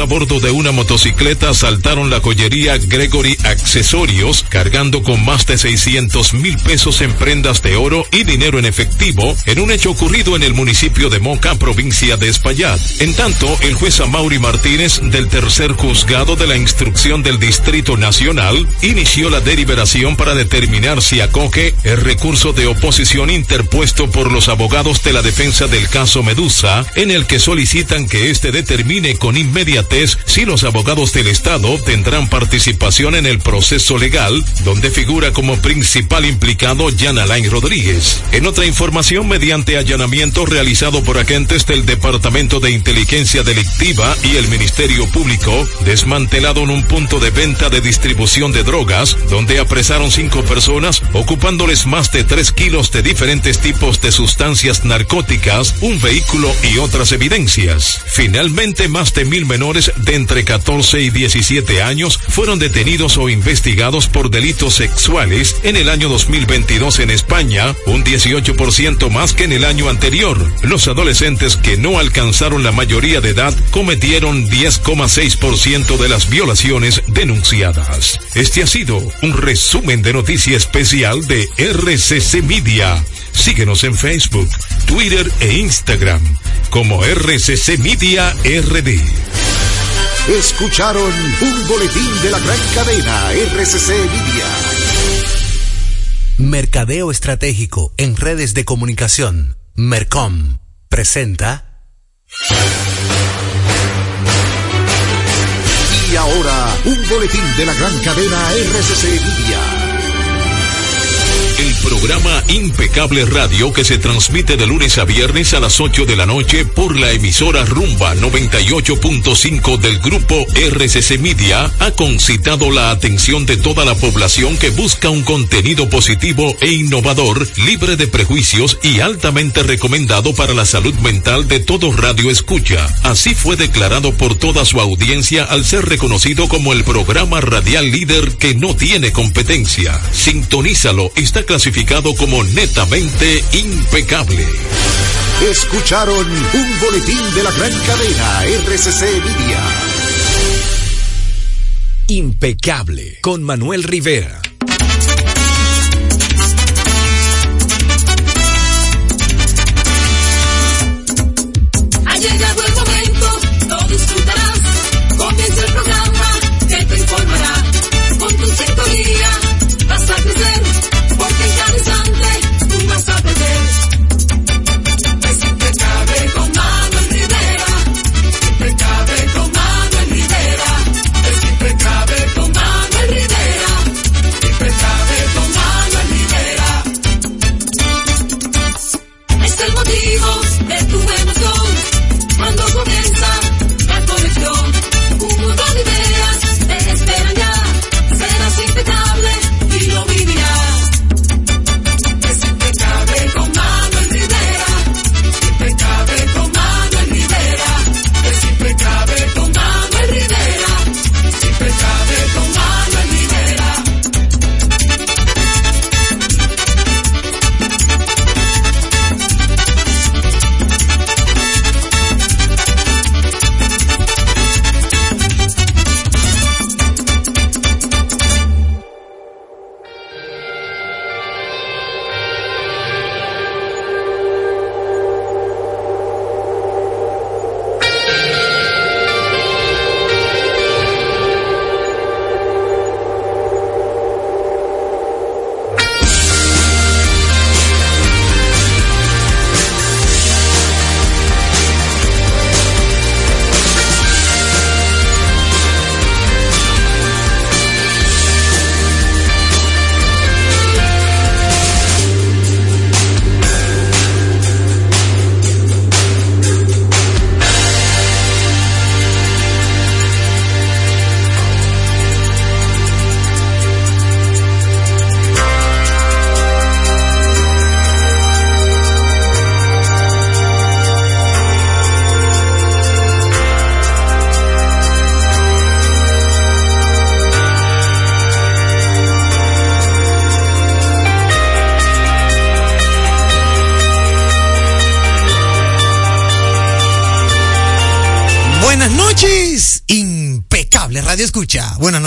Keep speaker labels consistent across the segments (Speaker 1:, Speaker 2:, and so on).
Speaker 1: a bordo de una motocicleta asaltaron la joyería Gregory Accesorios cargando con más de 600 mil pesos en prendas de oro y dinero en efectivo en un hecho ocurrido en el municipio de Moca, provincia de Espaillat. En tanto, el juez Amaury Martínez del tercer juzgado de la instrucción del Distrito Nacional inició la deliberación para determinar si acoge el recurso de oposición interpuesto por los abogados de la defensa del caso Medusa, en el que solicitan que éste determine con si los abogados del Estado tendrán participación en el proceso legal, donde figura como principal implicado Jan Alain Rodríguez. En otra información, mediante allanamiento realizado por agentes del Departamento de Inteligencia Delictiva y el Ministerio Público, desmantelado en un punto de venta de distribución de drogas, donde apresaron cinco personas, ocupándoles más de tres kilos de diferentes tipos de sustancias narcóticas, un vehículo y otras evidencias. Finalmente, más de mil menores de entre 14 y 17 años fueron detenidos o investigados por delitos sexuales en el año 2022 en España, un 18% más que en el año anterior. Los adolescentes que no alcanzaron la mayoría de edad cometieron 10,6% de las violaciones denunciadas. Este ha sido un resumen de noticia especial de RCC Media. Síguenos en Facebook, Twitter e Instagram como RCC Media RD.
Speaker 2: Escucharon un boletín de la gran cadena RCC Media.
Speaker 3: Mercadeo Estratégico en redes de comunicación. Mercom presenta.
Speaker 2: Y ahora, un boletín de la gran cadena RCC Media
Speaker 1: programa Impecable Radio que se transmite de lunes a viernes a las 8 de la noche por la emisora Rumba 98.5 del grupo RCC Media ha concitado la atención de toda la población que busca un contenido positivo e innovador, libre de prejuicios y altamente recomendado para la salud mental de todo radio escucha. Así fue declarado por toda su audiencia al ser reconocido como el programa radial líder que no tiene competencia. Sintonízalo, está clasificado como netamente impecable.
Speaker 2: Escucharon un boletín de la gran cadena RCC Media.
Speaker 3: Impecable con Manuel Rivera.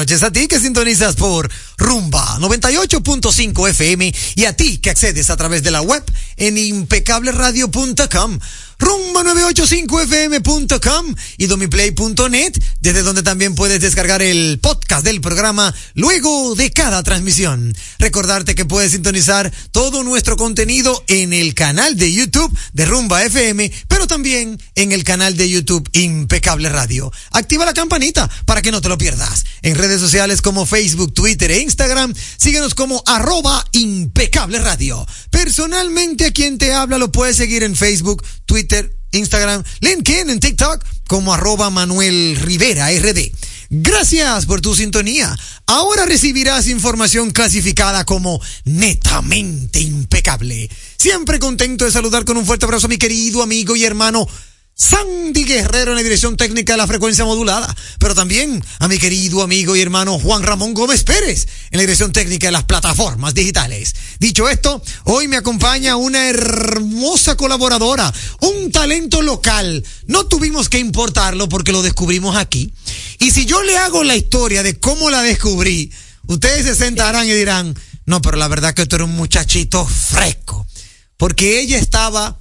Speaker 4: Noches a ti que sintonizas por Rumba 98.5 FM y a ti que accedes a través de la web en impecableradio.com rumba985fm.com y domiplay.net, desde donde también puedes descargar el podcast del programa luego de cada transmisión. Recordarte que puedes sintonizar todo nuestro contenido en el canal de YouTube de Rumba FM, pero también en el canal de YouTube Impecable Radio. Activa la campanita para que no te lo pierdas. En redes sociales como Facebook, Twitter e Instagram, síguenos como arroba Impecable Radio. Personalmente a quien te habla lo puedes seguir en Facebook, Twitter, Instagram, LinkedIn, en TikTok como arroba Manuel Rivera RD. Gracias por tu sintonía. Ahora recibirás información clasificada como netamente impecable. Siempre contento de saludar con un fuerte abrazo a mi querido amigo y hermano Sandy Guerrero en la dirección técnica de la frecuencia modulada, pero también a mi querido amigo y hermano Juan Ramón Gómez Pérez en la dirección técnica de las plataformas digitales. Dicho esto, hoy me acompaña una hermosa colaboradora, un talento local. No tuvimos que importarlo porque lo descubrimos aquí. Y si yo le hago la historia de cómo la descubrí, ustedes se sentarán y dirán, no, pero la verdad que tú eres un muchachito fresco, porque ella estaba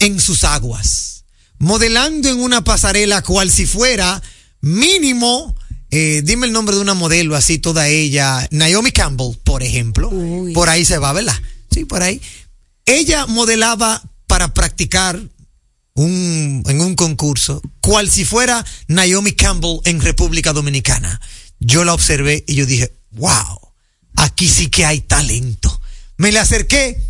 Speaker 4: en sus aguas modelando en una pasarela cual si fuera mínimo, eh, dime el nombre de una modelo así, toda ella, Naomi Campbell, por ejemplo.
Speaker 5: Uy.
Speaker 4: Por ahí se va, ¿verdad? Sí, por ahí. Ella modelaba para practicar un, en un concurso, cual si fuera Naomi Campbell en República Dominicana. Yo la observé y yo dije, wow, aquí sí que hay talento. Me le acerqué,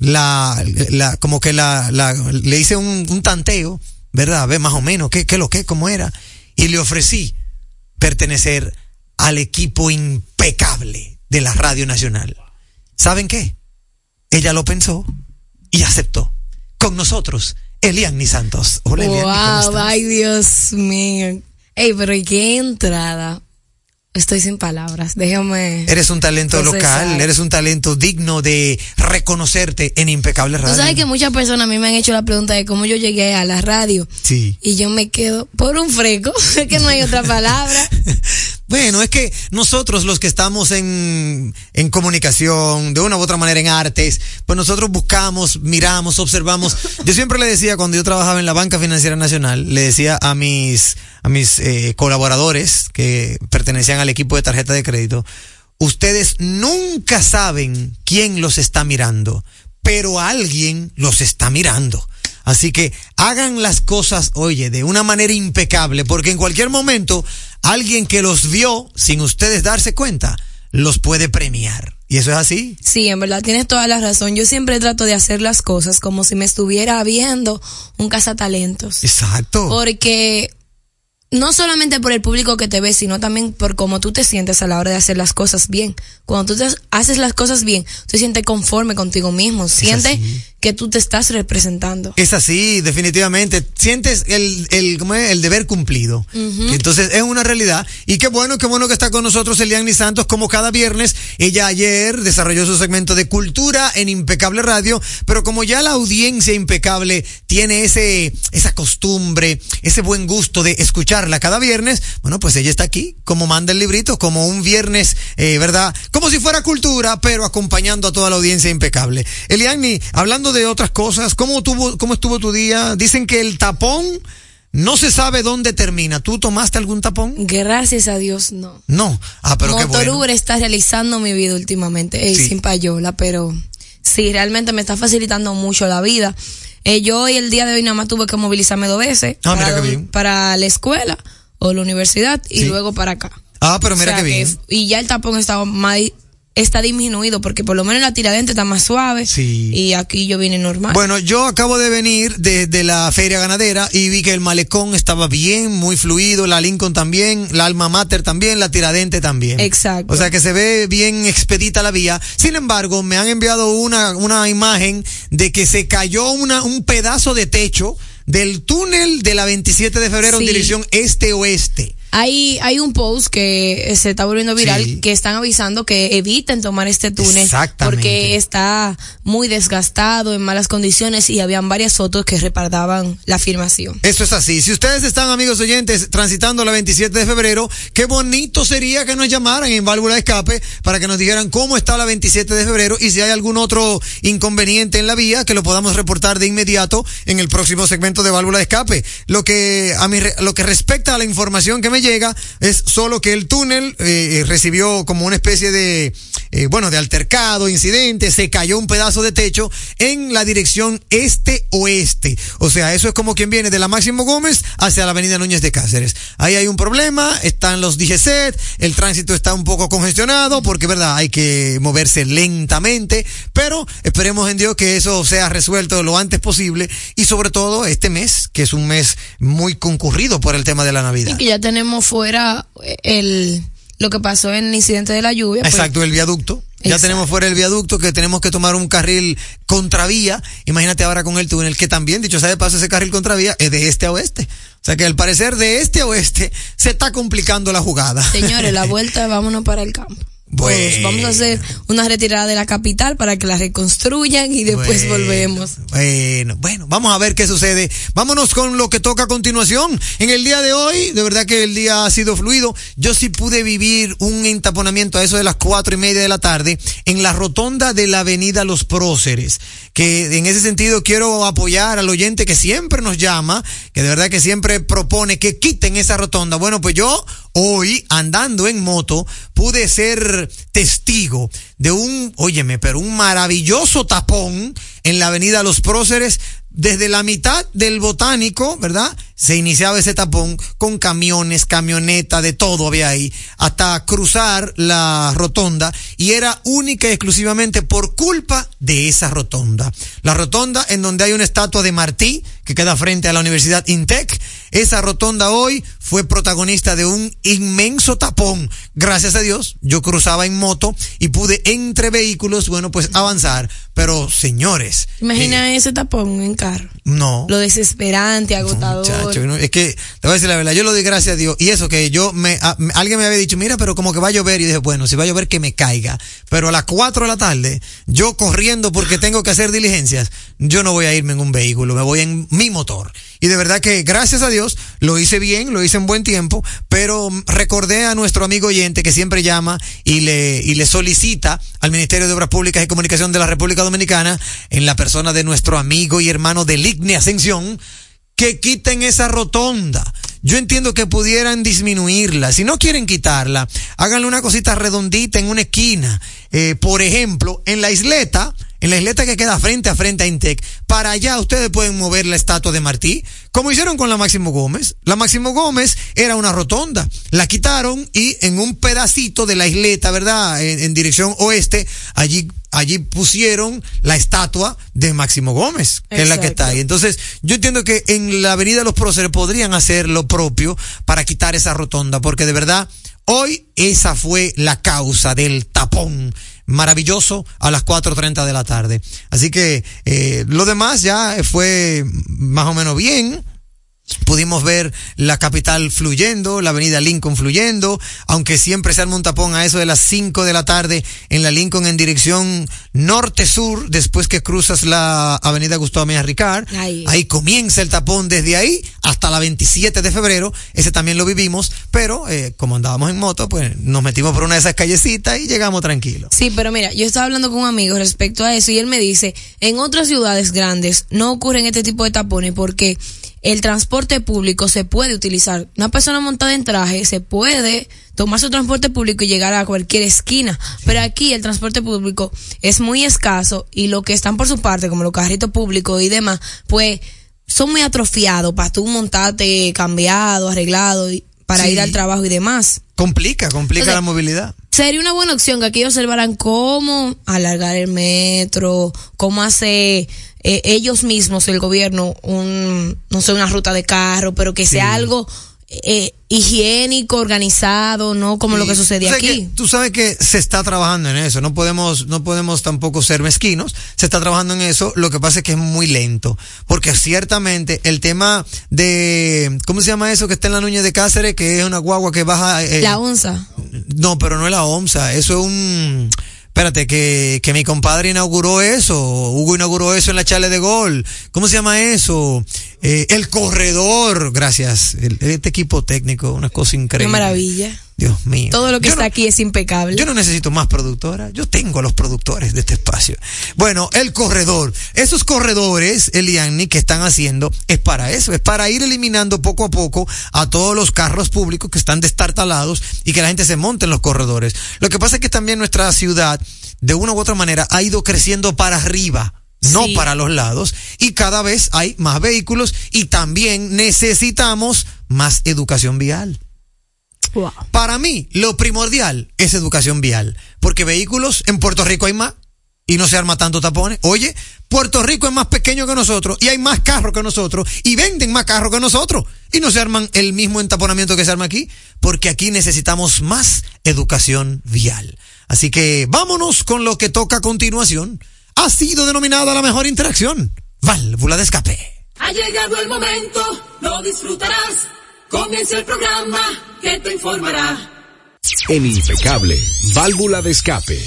Speaker 4: la, la como que la, la le hice un, un tanteo, ¿verdad? A ver más o menos qué, qué lo que, cómo era. Y le ofrecí pertenecer al equipo impecable de la Radio Nacional. ¿Saben qué? Ella lo pensó y aceptó. Con nosotros, Eliani Santos. Hola, Eliani, ¿cómo
Speaker 5: wow,
Speaker 4: estás?
Speaker 5: ay Dios mío. Ey, pero ¿y qué entrada? Estoy sin palabras. Déjame.
Speaker 4: Eres un talento
Speaker 5: procesar.
Speaker 4: local, eres un talento digno de reconocerte en Impecable
Speaker 5: Tú
Speaker 4: Radio.
Speaker 5: sabes que muchas personas a mí me han hecho la pregunta de cómo yo llegué a la radio.
Speaker 4: Sí.
Speaker 5: Y yo me quedo por un freco. Es que no hay otra palabra.
Speaker 4: Bueno, es que nosotros los que estamos en, en comunicación, de una u otra manera en artes, pues nosotros buscamos, miramos, observamos. Yo siempre le decía cuando yo trabajaba en la Banca Financiera Nacional, le decía a mis, a mis eh, colaboradores que pertenecían al equipo de tarjeta de crédito, ustedes nunca saben quién los está mirando, pero alguien los está mirando. Así que hagan las cosas, oye, de una manera impecable, porque en cualquier momento alguien que los vio sin ustedes darse cuenta los puede premiar. Y eso es así.
Speaker 5: Sí, en verdad tienes toda la razón. Yo siempre trato de hacer las cosas como si me estuviera viendo un cazatalentos.
Speaker 4: Exacto.
Speaker 5: Porque no solamente por el público que te ve, sino también por cómo tú te sientes a la hora de hacer las cosas bien. Cuando tú te haces las cosas bien, tú te sientes conforme contigo mismo, sientes. Que tú te estás representando.
Speaker 4: Es así, definitivamente. Sientes el, el, ¿cómo es? el deber cumplido. Entonces es una realidad. Y qué bueno, qué bueno que está con nosotros Eliani Santos, como cada viernes. Ella ayer desarrolló su segmento de cultura en Impecable Radio, pero como ya la audiencia impecable tiene ese, esa costumbre, ese buen gusto de escucharla cada viernes, bueno, pues ella está aquí, como manda el librito, como un viernes, eh, ¿verdad? Como si fuera cultura, pero acompañando a toda la audiencia impecable. Eliani, hablando de otras cosas, ¿cómo, tuvo, ¿cómo estuvo tu día? Dicen que el tapón no se sabe dónde termina. ¿Tú tomaste algún tapón?
Speaker 5: Gracias a Dios, no.
Speaker 4: No. Ah, pero qué
Speaker 5: Motor
Speaker 4: bueno.
Speaker 5: Uber está realizando mi vida últimamente, eh,
Speaker 4: Sí.
Speaker 5: sin payola, pero sí, realmente me está facilitando mucho la vida. Eh, yo hoy, el día de hoy, nada más tuve que movilizarme dos veces
Speaker 4: Ah, mira
Speaker 5: para,
Speaker 4: qué bien.
Speaker 5: para la escuela o la universidad y
Speaker 4: Sí.
Speaker 5: luego para acá.
Speaker 4: Ah, pero mira
Speaker 5: O sea
Speaker 4: qué bien.
Speaker 5: que- y ya el tapón está más, está disminuido porque por lo menos la tiradente está más suave
Speaker 4: Sí.
Speaker 5: y aquí yo vine normal.
Speaker 4: Bueno, yo acabo de venir desde la feria ganadera y vi que el malecón estaba bien, muy fluido, la Lincoln también, la Alma Mater también, la Tiradente también.
Speaker 5: Exacto.
Speaker 4: O sea que se ve bien expedita la vía. Sin embargo, me han enviado una, una imagen de que se cayó una, un pedazo de techo del túnel de la 27 de febrero en dirección este-oeste.
Speaker 5: Hay, hay un post que se está volviendo viral
Speaker 4: Sí.
Speaker 5: que están avisando que eviten tomar este túnel porque está muy desgastado, en malas condiciones y habían varias fotos que respaldaban la afirmación.
Speaker 4: Eso es así. Si ustedes están, amigos oyentes, transitando la 27 de febrero, qué bonito sería que nos llamaran en válvula de escape para que nos dijeran cómo está la 27 de febrero y si hay algún otro inconveniente en la vía que lo podamos reportar de inmediato en el próximo segmento de válvula de escape. Lo que a mi, lo que respecta a la información que me llega es solo que el túnel eh, recibió como una especie de eh, bueno, de altercado, incidente, se cayó un pedazo de techo en la dirección este-oeste. O sea, eso es como quien viene de la Máximo Gómez hacia la avenida Núñez de Cáceres. Ahí hay un problema, están los DGCET, el tránsito está un poco congestionado porque, verdad, hay que moverse lentamente, pero esperemos en Dios que eso sea resuelto lo antes posible y sobre todo este mes, que es un mes muy concurrido por el tema de la Navidad.
Speaker 5: Y que ya tenemos fuera el lo que pasó en el incidente de la lluvia. pues,
Speaker 4: Exacto, el viaducto. Ya
Speaker 5: Exacto.
Speaker 4: tenemos fuera el viaducto que tenemos que tomar un carril contravía. Imagínate ahora con el túnel, que también, dicho sea de paso, ese carril contravía es de este a oeste. O sea que al parecer de este a oeste se está complicando la jugada.
Speaker 5: Señores, la vuelta, vámonos para el campo. Pues
Speaker 4: Bueno.
Speaker 5: vamos a hacer una retirada de la capital para que la reconstruyan y después
Speaker 4: Bueno,
Speaker 5: volvemos.
Speaker 4: Bueno, bueno, vamos a ver qué sucede. Vámonos con lo que toca a continuación. En el día de hoy, de verdad que el día ha sido fluido. Yo sí pude vivir un entaponamiento a eso de las cuatro y media de la tarde en la rotonda de la avenida Los Próceres. Que en ese sentido quiero apoyar al oyente que siempre nos llama, que de verdad que siempre propone que quiten esa rotonda. Bueno, pues yo hoy, andando en moto, pude ser testigo de un, óyeme, pero un maravilloso tapón en la avenida Los Próceres, desde la mitad del botánico, ¿verdad? Se iniciaba ese tapón con camiones, camioneta, de todo había ahí, hasta cruzar la rotonda y era única y exclusivamente por culpa de esa rotonda. La rotonda en donde hay una estatua de Martí que queda frente a la Universidad Intec. Esa rotonda hoy fue protagonista de un inmenso tapón. Gracias a Dios, yo cruzaba en moto y pude entre vehículos, bueno, pues avanzar. Pero señores,
Speaker 5: Imagina ese tapón en carro.
Speaker 4: no.
Speaker 5: Lo desesperante, agotador.
Speaker 4: Muchacho, no, es que te voy a decir la verdad, yo lo doy gracias a Dios. Y eso que yo me, a- me- alguien me había dicho, mira, pero como que va a llover. Y dije, bueno, si va a llover que me caiga. Pero a las 4 de la tarde, yo corriendo porque tengo que hacer diligencias, yo no voy a irme en un vehículo, me voy en mi motor. Y de verdad que gracias a Dios lo hice bien, lo hice en buen tiempo, pero recordé a nuestro amigo oyente que siempre llama y le, y le solicita al Ministerio de Obras Públicas y Comunicación de la República Dominicana, en la persona de nuestro amigo y hermano Deligne Ascensión, que quiten esa rotonda. Yo entiendo que pudieran disminuirla. Si no quieren quitarla, háganle una cosita redondita en una esquina. Eh, por ejemplo, en la isleta, en la isleta que queda frente a frente a Intec, para allá ustedes pueden mover la estatua de Martí, como hicieron con la Máximo Gómez. La Máximo Gómez era una rotonda, la quitaron y en un pedacito de la isleta, ¿verdad? En, en dirección oeste, allí allí pusieron la estatua de Máximo Gómez, que es la que está ahí. Entonces, yo entiendo que en la Avenida Los Próceres podrían hacer lo propio para quitar esa rotonda, porque de verdad, hoy esa fue la causa del tapón maravilloso a las 4.30 de la tarde. Así que eh, lo demás ya fue más o menos bien. Pudimos ver la capital fluyendo, la avenida Lincoln fluyendo, aunque siempre se arma un tapón a eso de las 5 de la tarde en la Lincoln en dirección norte-sur, después que cruzas la avenida Gustavo Mejía Ricard.
Speaker 5: Ahí.
Speaker 4: Ahí comienza el tapón desde ahí hasta la 27 de febrero. Ese también lo vivimos, pero eh, como andábamos en moto, pues nos metimos por una de esas callecitas y llegamos tranquilos.
Speaker 5: Sí, pero mira, yo estaba hablando con un amigo respecto a eso y él me dice, en otras ciudades grandes no ocurren este tipo de tapones porque el transporte público se puede utilizar. Una persona montada en traje se puede tomar su transporte público y llegar a cualquier esquina. Pero aquí el transporte público es muy escaso y lo que están por su parte, como los carritos públicos y demás, pues son muy atrofiados para tú montarte cambiado, arreglado y- para
Speaker 4: Sí.
Speaker 5: ir al trabajo y demás.
Speaker 4: Complica, complica
Speaker 5: Entonces,
Speaker 4: la movilidad.
Speaker 5: Sería una buena opción que aquí observaran cómo alargar el metro, cómo hace eh, ellos mismos, el gobierno, un, no sé, una ruta de carro, pero que sea algo eh, higiénico, organizado, no como lo que sucede
Speaker 4: O sea
Speaker 5: aquí.
Speaker 4: que tú sabes que se está trabajando en eso, no podemos, no podemos tampoco ser mezquinos, se está trabajando en eso, lo que pasa es que es muy lento, porque ciertamente el tema de, ¿cómo se llama eso que está en la Nuña de Cáceres, que es una guagua que baja... eh,
Speaker 5: La onza.
Speaker 4: no, pero no es la OMSA, eso es un... Espérate, que, que mi compadre inauguró eso, Hugo inauguró eso en la chale de gol. ¿Cómo se llama eso? Eh, el corredor, gracias. El- este equipo técnico, una cosa
Speaker 5: Qué
Speaker 4: increíble.
Speaker 5: maravilla.
Speaker 4: Dios mío.
Speaker 5: Todo lo que
Speaker 4: Yo
Speaker 5: está
Speaker 4: no-
Speaker 5: aquí es impecable.
Speaker 4: yo no necesito más productora, yo tengo a los productores de este espacio. Bueno, el corredor. Esos corredores, Eliani, que están haciendo, es para eso, es para ir eliminando poco a poco a todos los carros públicos que están destartalados y que la gente se monte en los corredores. Lo que pasa es que también nuestra ciudad, de una u otra manera, ha ido creciendo para arriba. No
Speaker 5: Sí.
Speaker 4: para los lados, y cada vez hay más vehículos y también necesitamos más educación vial.
Speaker 5: Wow.
Speaker 4: Para mí, lo primordial es educación vial, porque vehículos en Puerto Rico hay más y no se arma tanto tapones. Oye, Puerto Rico es más pequeño que nosotros y hay más carros que nosotros y venden más carros que nosotros y no se arman el mismo entaponamiento que se arma aquí, porque aquí necesitamos más educación vial. Así que vámonos con lo que toca a continuación. Ha sido denominada la mejor interacción, válvula de escape.
Speaker 6: Ha llegado el momento, lo disfrutarás. Comienza el programa que te informará.
Speaker 7: En Impecable, válvula de escape.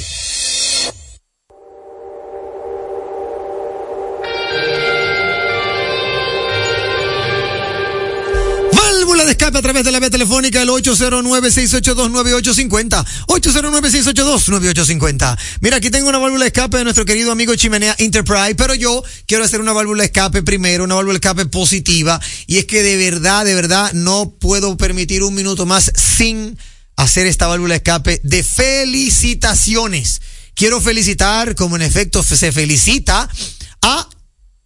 Speaker 4: Válvula de escape a través de la vía telefónica el 809-682-9850. 809-682-9850. Mira, aquí tengo una válvula de escape de nuestro querido amigo Chimenea Enterprise, pero yo quiero hacer una válvula de escape primero, una válvula de escape positiva. Y es que de verdad, de verdad, no puedo permitir un minuto más sin hacer esta válvula de escape de felicitaciones. Quiero felicitar, como en efecto se felicita, a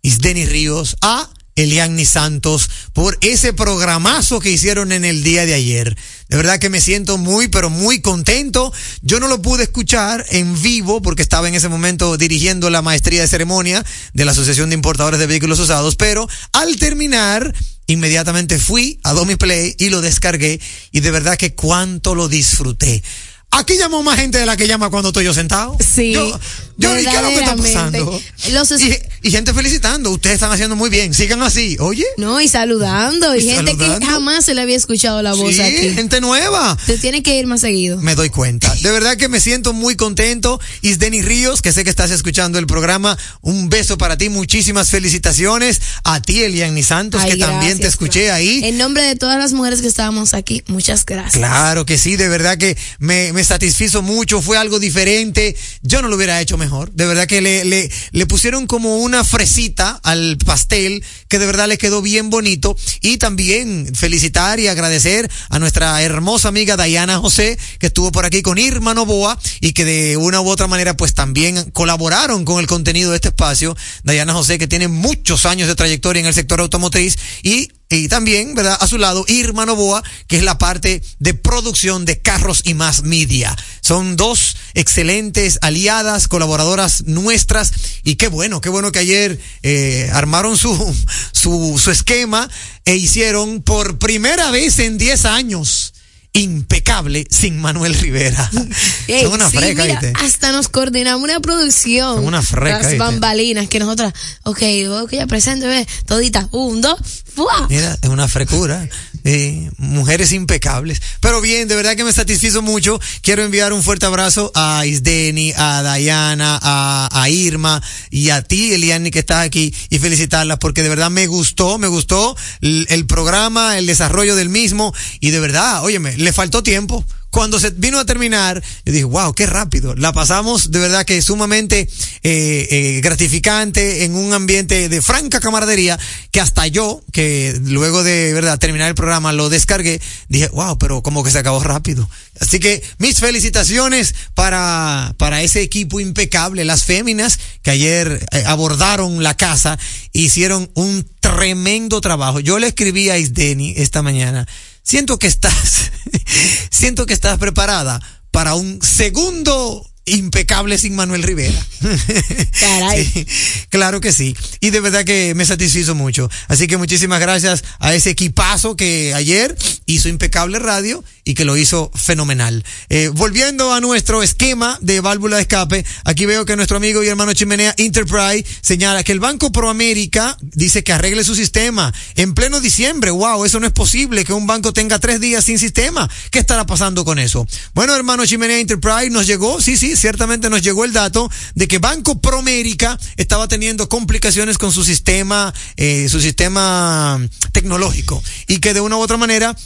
Speaker 4: Isdeni Ríos, a Eliani Santos, por ese programazo que hicieron en el día de ayer. De verdad que me siento muy, pero muy contento. Yo no lo pude escuchar en vivo porque estaba en ese momento dirigiendo la maestría de ceremonia de la Asociación de Importadores de Vehículos Usados, pero al terminar, inmediatamente fui a Domiplay y lo descargué y de verdad que cuánto lo disfruté. Aquí llamó más gente de la que llama cuando estoy yo sentado.
Speaker 5: Sí,
Speaker 4: Yo, yo ¿y qué es lo que está pasando?
Speaker 5: Los
Speaker 4: y, y gente felicitando. Ustedes están haciendo muy bien. Sigan así. Oye.
Speaker 5: No, y saludando. Y,
Speaker 4: Y
Speaker 5: gente
Speaker 4: saludando.
Speaker 5: que jamás se le había escuchado la voz
Speaker 4: sí,
Speaker 5: aquí.
Speaker 4: gente nueva.
Speaker 5: Te tiene que ir más seguido.
Speaker 4: Me doy cuenta. De verdad que me siento muy contento. Isdeni Ríos, que sé que estás escuchando el programa, un beso para ti, muchísimas felicitaciones. A ti, Eliani Santos,
Speaker 5: Ay,
Speaker 4: que también te escuché ahí.
Speaker 5: En nombre de todas las mujeres que estábamos aquí, muchas gracias.
Speaker 4: Claro que sí, de verdad que me, me satisfizo mucho, fue algo diferente, yo no lo hubiera hecho mejor, de verdad que le, le, pusieron como una fresita al pastel que de verdad le quedó bien bonito y también felicitar y agradecer a nuestra hermosa amiga Dayana José que estuvo por aquí con Irma Novoa y que de una u otra manera pues también colaboraron con el contenido de este espacio. Dayana José que tiene muchos años de trayectoria en el sector automotriz y y también, ¿verdad? A su lado, Irma Novoa, que es la parte de producción de carros y más media. Son dos excelentes aliadas, colaboradoras nuestras. Y qué bueno, qué bueno que ayer eh, armaron su, su, su esquema e hicieron por primera vez en 10 años impecable sin Manuel Rivera.
Speaker 5: Ey,
Speaker 4: Son una
Speaker 5: sí,
Speaker 4: freca,
Speaker 5: mira,
Speaker 4: ¿viste?
Speaker 5: hasta nos coordinamos una producción.
Speaker 4: Son una freca,
Speaker 5: Las
Speaker 4: ¿viste?
Speaker 5: bambalinas que nosotras, ok, ok, ya presente, ve, todita, un, dos, ¡fua!
Speaker 4: Mira, es una frecura. Eh, mujeres impecables. Pero bien, de verdad que me satisfizo mucho. Quiero enviar un fuerte abrazo a Isdeni, a Dayana, a, Irma y a ti, Eliani, que estás aquí y felicitarlas porque de verdad me gustó, me gustó el, el programa, el desarrollo del mismo y de verdad, óyeme, le faltó tiempo. Cuando se vino a terminar, yo dije, wow, qué rápido. La pasamos de verdad que sumamente eh, eh, gratificante en un ambiente de franca camaradería que hasta yo, que luego de verdad terminar el programa lo descargué, dije, wow, pero como que se acabó rápido. Así que mis felicitaciones para, para ese equipo impecable, las féminas que ayer eh, abordaron la casa, hicieron un tremendo trabajo. Yo le escribí a Isdeni esta mañana siento que estás, siento que estás preparada para un segundo impecable sin Manuel Rivera.
Speaker 5: Caray.
Speaker 4: Sí, claro que sí. Y de verdad que me satisfizo mucho. Así que muchísimas gracias a ese equipazo que ayer hizo impecable radio y que lo hizo fenomenal. Eh, volviendo a nuestro esquema de válvula de escape, aquí veo que nuestro amigo y hermano Chimenea Enterprise señala que el Banco Proamérica dice que arregle su sistema en pleno diciembre. Wow, eso no es posible que un banco tenga tres días sin sistema. ¿Qué estará pasando con eso? Bueno, hermano Chimenea Enterprise nos llegó, sí, sí, ciertamente nos llegó el dato de que Banco Proamérica estaba teniendo complicaciones con su sistema, eh, su sistema tecnológico y que de una u otra manera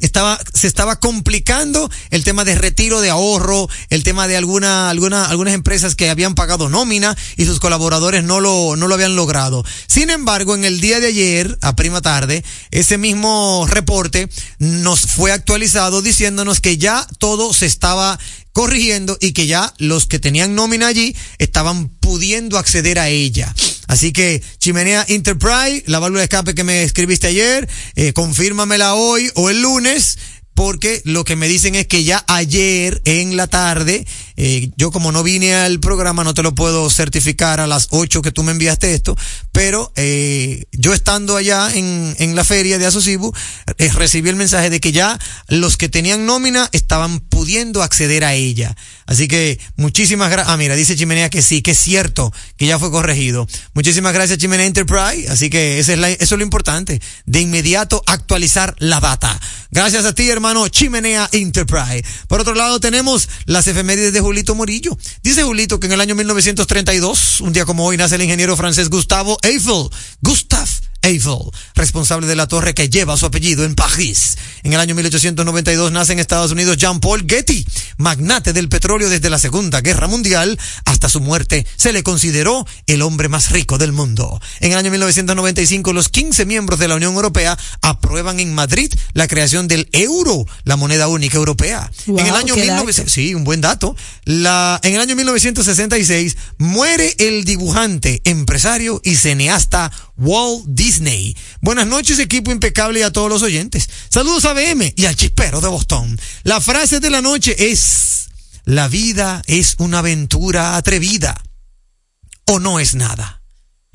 Speaker 4: estaba se estaba complicando el tema de retiro de ahorro, el tema de alguna alguna algunas empresas que habían pagado nómina y sus colaboradores no lo no lo habían logrado. Sin embargo, en el día de ayer, a prima tarde, ese mismo reporte nos fue actualizado diciéndonos que ya todo se estaba corrigiendo y que ya los que tenían nómina allí estaban pudiendo acceder a ella. Así que Chimenea Enterprise, la válvula de escape que me escribiste ayer, eh, confírmamela hoy o el lunes porque lo que me dicen es que ya ayer en la tarde, eh, yo como no vine al programa no te lo puedo certificar a las 8 que tú me enviaste esto, pero eh, yo estando allá en, en la feria de Asocibu, eh, recibí el mensaje de que ya los que tenían nómina estaban pudiendo acceder a ella. Así que muchísimas gracias. Ah, mira, dice Chimenea que sí, que es cierto, que ya fue corregido. Muchísimas gracias Chimenea Enterprise. Así que es eso es lo importante. De inmediato actualizar la data. Gracias a ti, hermano Chimenea Enterprise. Por otro lado, tenemos las efemérides de Julito Morillo. Dice Julito que en el año 1932, un día como hoy, nace el ingeniero francés Gustavo Eiffel. Gustav Eiffel, responsable de la torre que lleva su apellido en París. En el año 1892 nace en Estados Unidos Jean-Paul Getty, magnate del petróleo desde la Segunda Guerra Mundial hasta su muerte. Se le consideró el hombre más rico del mundo. En el año 1995 los 15 miembros de la Unión Europea aprueban en Madrid la creación del euro, la moneda única europea.
Speaker 5: Wow,
Speaker 4: en el año
Speaker 5: qué
Speaker 4: 1900, sí, un buen dato. La, en el año 1966 muere el dibujante, empresario y cineasta Walt Disney. Buenas noches, equipo impecable y a todos los oyentes. Saludos a BM y al chispero de Boston. La frase de la noche es, la vida es una aventura atrevida o no es nada.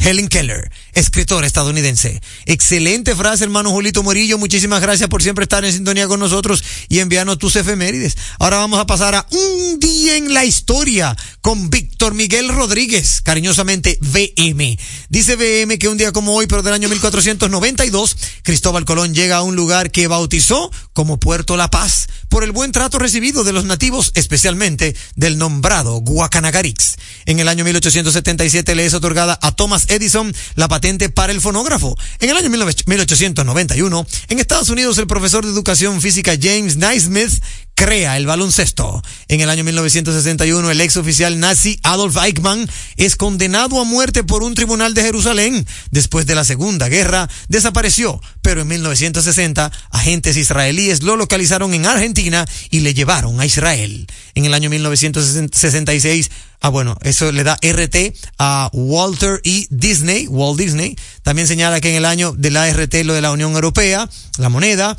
Speaker 4: Helen Keller, escritora estadounidense. Excelente frase, hermano Julito Morillo. Muchísimas gracias por siempre estar en sintonía con nosotros y enviarnos tus efemérides. Ahora vamos a pasar a un día en la historia con Víctor Miguel Rodríguez, cariñosamente VM. Dice VM que un día como hoy, pero del año 1492, Cristóbal Colón llega a un lugar que bautizó como Puerto La Paz por el buen trato recibido de los nativos, especialmente del nombrado Guacanagarix. En el año 1877 le es otorgada a Thomas Edison la patente para el fonógrafo. En el año 1891, en Estados Unidos, el profesor de educación física James Naismith crea el baloncesto. En el año 1961, el ex oficial nazi Adolf Eichmann es condenado a muerte por un tribunal de Jerusalén. Después de la Segunda Guerra, desapareció, pero en 1960, agentes israelíes lo localizaron en Argentina y le llevaron a Israel. En el año 1966, Ah, bueno, eso le da RT a Walter E. Disney, Walt Disney. También señala que en el año de la RT lo de la Unión Europea, la moneda.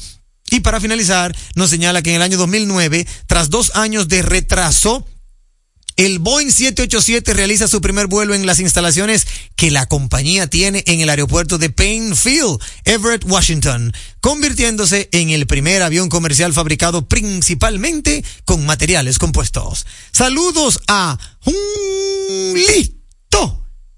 Speaker 4: Y para finalizar, nos señala que en el año 2009, tras dos años de retraso, el Boeing 787 realiza su primer vuelo en las instalaciones que la compañía tiene en el aeropuerto de Payne Field, Everett, Washington, convirtiéndose en el primer avión comercial fabricado principalmente con materiales compuestos. Saludos a Julito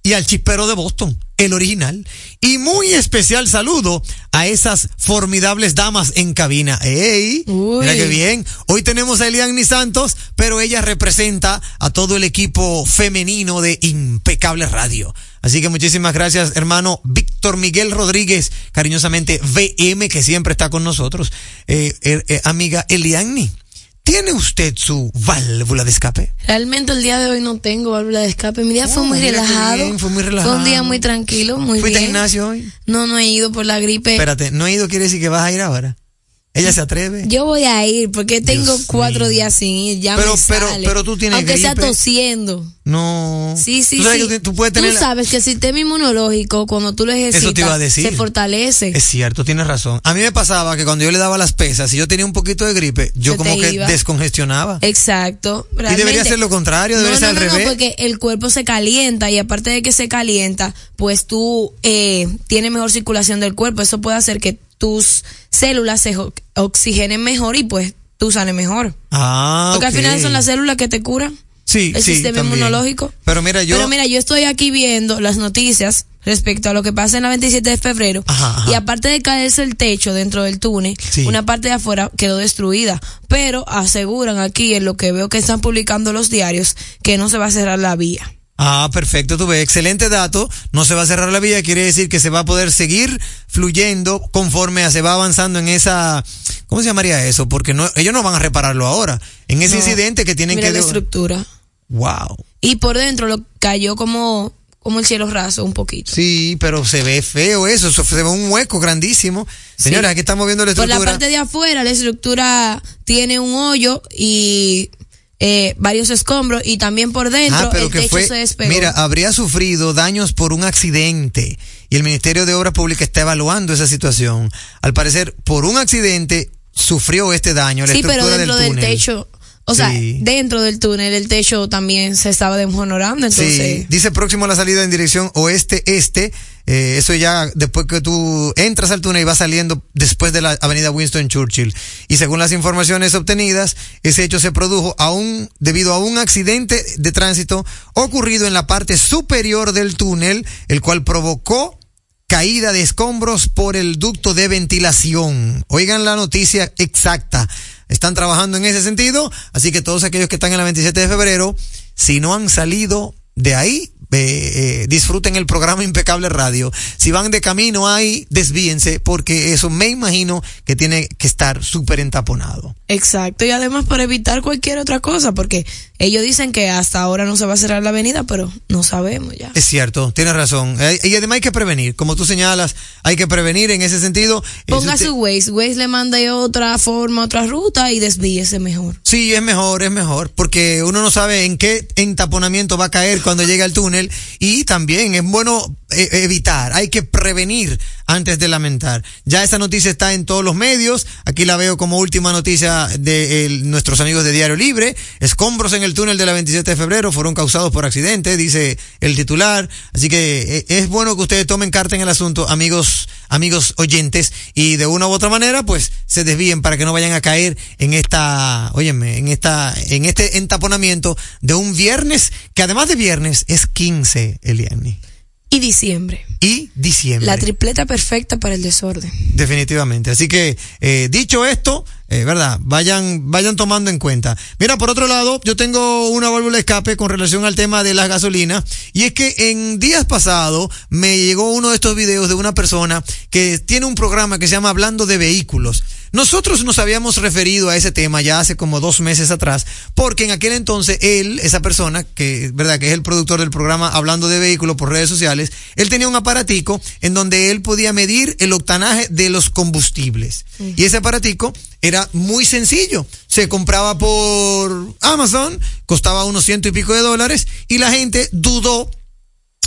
Speaker 4: y al chispero de Boston, el original. Y muy especial saludo a esas formidables damas en cabina. ¡Ey!
Speaker 5: Uy.
Speaker 4: Mira qué bien. Hoy tenemos a Eliani Santos, pero ella representa a todo el equipo femenino de Impecable Radio. Así que muchísimas gracias, hermano Víctor Miguel Rodríguez, cariñosamente VM, que siempre está con nosotros. Eh, eh, eh, amiga Eliani, ¿tiene usted su válvula de escape?
Speaker 5: Realmente el día de hoy no tengo válvula de escape. Mi día fue
Speaker 4: Oh,
Speaker 5: muy relajado.
Speaker 4: bien, fue muy relajado.
Speaker 5: un día muy tranquilo, muy
Speaker 4: ¿Fuiste al
Speaker 5: bien.
Speaker 4: gimnasio hoy?
Speaker 5: No, no he ido por la gripe.
Speaker 4: Espérate, no he ido quiere decir que vas a ir ahora. Ella se atreve.
Speaker 5: Yo voy a ir porque tengo
Speaker 4: Dios
Speaker 5: cuatro
Speaker 4: mío.
Speaker 5: días sin ir. Ya
Speaker 4: Pero-
Speaker 5: me
Speaker 4: pero-
Speaker 5: sale.
Speaker 4: pero tú tienes
Speaker 5: Aunque sea
Speaker 4: gripe.
Speaker 5: tosiendo.
Speaker 4: No.
Speaker 5: Sí, sí,
Speaker 4: tú sabes
Speaker 5: sí.
Speaker 4: que tú puedes tener.
Speaker 5: sabes que el sistema inmunológico, cuando tú lo ejercitas,
Speaker 4: Eso te iba a decir.
Speaker 5: se fortalece.
Speaker 4: Es cierto, tienes razón. A mí me pasaba que cuando yo le daba las pesas, si yo tenía un poquito de gripe, yo
Speaker 5: Se
Speaker 4: como que
Speaker 5: iba.
Speaker 4: descongestionaba.
Speaker 5: Exacto.
Speaker 4: Y debería ser lo contrario, debería
Speaker 5: no,
Speaker 4: ser
Speaker 5: no,
Speaker 4: al
Speaker 5: no, no,
Speaker 4: revés.
Speaker 5: porque el cuerpo se calienta y aparte de que se calienta, pues tú eh, tienes mejor circulación del cuerpo. Eso puede hacer que tus células se oxigenen mejor y pues tú sales mejor.
Speaker 4: Ah,
Speaker 5: Porque al final son las células que te curan.
Speaker 4: Sí,
Speaker 5: el
Speaker 4: sí,
Speaker 5: sistema
Speaker 4: también.
Speaker 5: inmunológico.
Speaker 4: Pero mira, yo.
Speaker 5: Pero mira, yo estoy aquí viendo las noticias respecto a lo que pasa en la 27 de febrero.
Speaker 4: Ajá, ajá.
Speaker 5: Y aparte de caerse el techo dentro del túnel,
Speaker 4: Sí.
Speaker 5: una parte de afuera quedó destruida. Pero aseguran aquí, en lo que veo que están publicando los diarios, que no se va a cerrar la vía.
Speaker 4: Ah, perfecto, tú ves, excelente dato. No se va a cerrar la vía, quiere decir que se va a poder seguir fluyendo conforme se va avanzando en esa, ¿cómo se llamaría eso? Porque no, ellos no van a repararlo ahora. En ese
Speaker 5: No.
Speaker 4: incidente que tienen
Speaker 5: Mira
Speaker 4: que.
Speaker 5: la estructura.
Speaker 4: Wow.
Speaker 5: Y por dentro lo cayó como, como el cielo raso un poquito.
Speaker 4: Sí, pero se ve feo eso, se ve un hueco grandísimo. Señora,
Speaker 5: Sí.
Speaker 4: aquí estamos viendo la
Speaker 5: Por la
Speaker 4: estructura.
Speaker 5: parte de afuera, la estructura tiene un hoyo y eh, varios escombros y también por dentro
Speaker 4: Ah, pero
Speaker 5: el
Speaker 4: que
Speaker 5: techo
Speaker 4: fue,
Speaker 5: se despegó.
Speaker 4: mira, habría sufrido daños por un accidente y el Ministerio de Obras Públicas está evaluando esa situación. Al parecer, por un accidente sufrió este daño la
Speaker 5: sí, pero
Speaker 4: estructura
Speaker 5: dentro
Speaker 4: del
Speaker 5: del,
Speaker 4: túnel.
Speaker 5: techo, o sea,
Speaker 4: Sí.
Speaker 5: dentro del túnel el techo también se estaba desmoronando, entonces
Speaker 4: Sí, dice próximo a la salida en dirección oeste-este. Eh, eso ya después que tú entras al túnel y vas saliendo después de la avenida Winston Churchill. Y según las informaciones obtenidas, ese hecho se produjo aún debido a un accidente de tránsito ocurrido en la parte superior del túnel, el cual provocó caída de escombros por el ducto de ventilación. Oigan la noticia exacta. Están trabajando en ese sentido, así que todos aquellos que están en la 27 de febrero, si no han salido de ahí, eh, eh, disfruten el programa Impecable Radio. Si van de camino ahí, desvíense, porque eso me imagino que tiene que estar súper entaponado.
Speaker 5: exacto, y además para evitar cualquier otra cosa, porque ellos dicen que hasta ahora no se va a cerrar la avenida, pero no sabemos ya.
Speaker 4: Es cierto, tienes razón. Eh, y además hay que prevenir, como tú señalas, hay que prevenir en ese sentido.
Speaker 5: Ponga su Waze, Waze le manda otra forma, otra ruta y desvíese mejor.
Speaker 4: Sí, es mejor, es mejor, porque uno no sabe en qué entaponamiento va a caer cuando llega al túnel y también es bueno eh, evitar, hay que prevenir antes de lamentar. Ya esa noticia está en todos los medios, aquí la veo como última noticia de nuestros amigos de Diario Libre, escombros en el túnel de la 27 de febrero fueron causados por accidente, dice el titular, así que eh, es bueno que ustedes tomen carta en el asunto, amigos, amigos oyentes, y de una u otra manera, pues se desvíen para que no vayan a caer en esta, óyeme, en esta, en este entaponamiento de un viernes, que además de viernes es 15, Eliani.
Speaker 5: Y diciembre,
Speaker 4: Y diciembre.
Speaker 5: la tripleta perfecta para el desorden.
Speaker 4: Definitivamente. Así que, eh, dicho esto, eh, ¿verdad? Vayan, vayan tomando en cuenta. Mira, por otro lado, yo tengo una válvula de escape con relación al tema de las gasolinas. Y es que en días pasados me llegó uno de estos videos de una persona que tiene un programa que se llama Hablando de Vehículos. Nosotros nos habíamos referido a ese tema ya hace como dos meses atrás, porque en aquel entonces él, esa persona, que, ¿verdad? Que es el productor del programa Hablando de Vehículos por redes sociales, él tenía un aparatico en donde él podía medir el octanaje de los combustibles. Y ese aparatico era muy sencillo. Se compraba por Amazon, costaba unos ciento y pico de dólares, y la gente dudó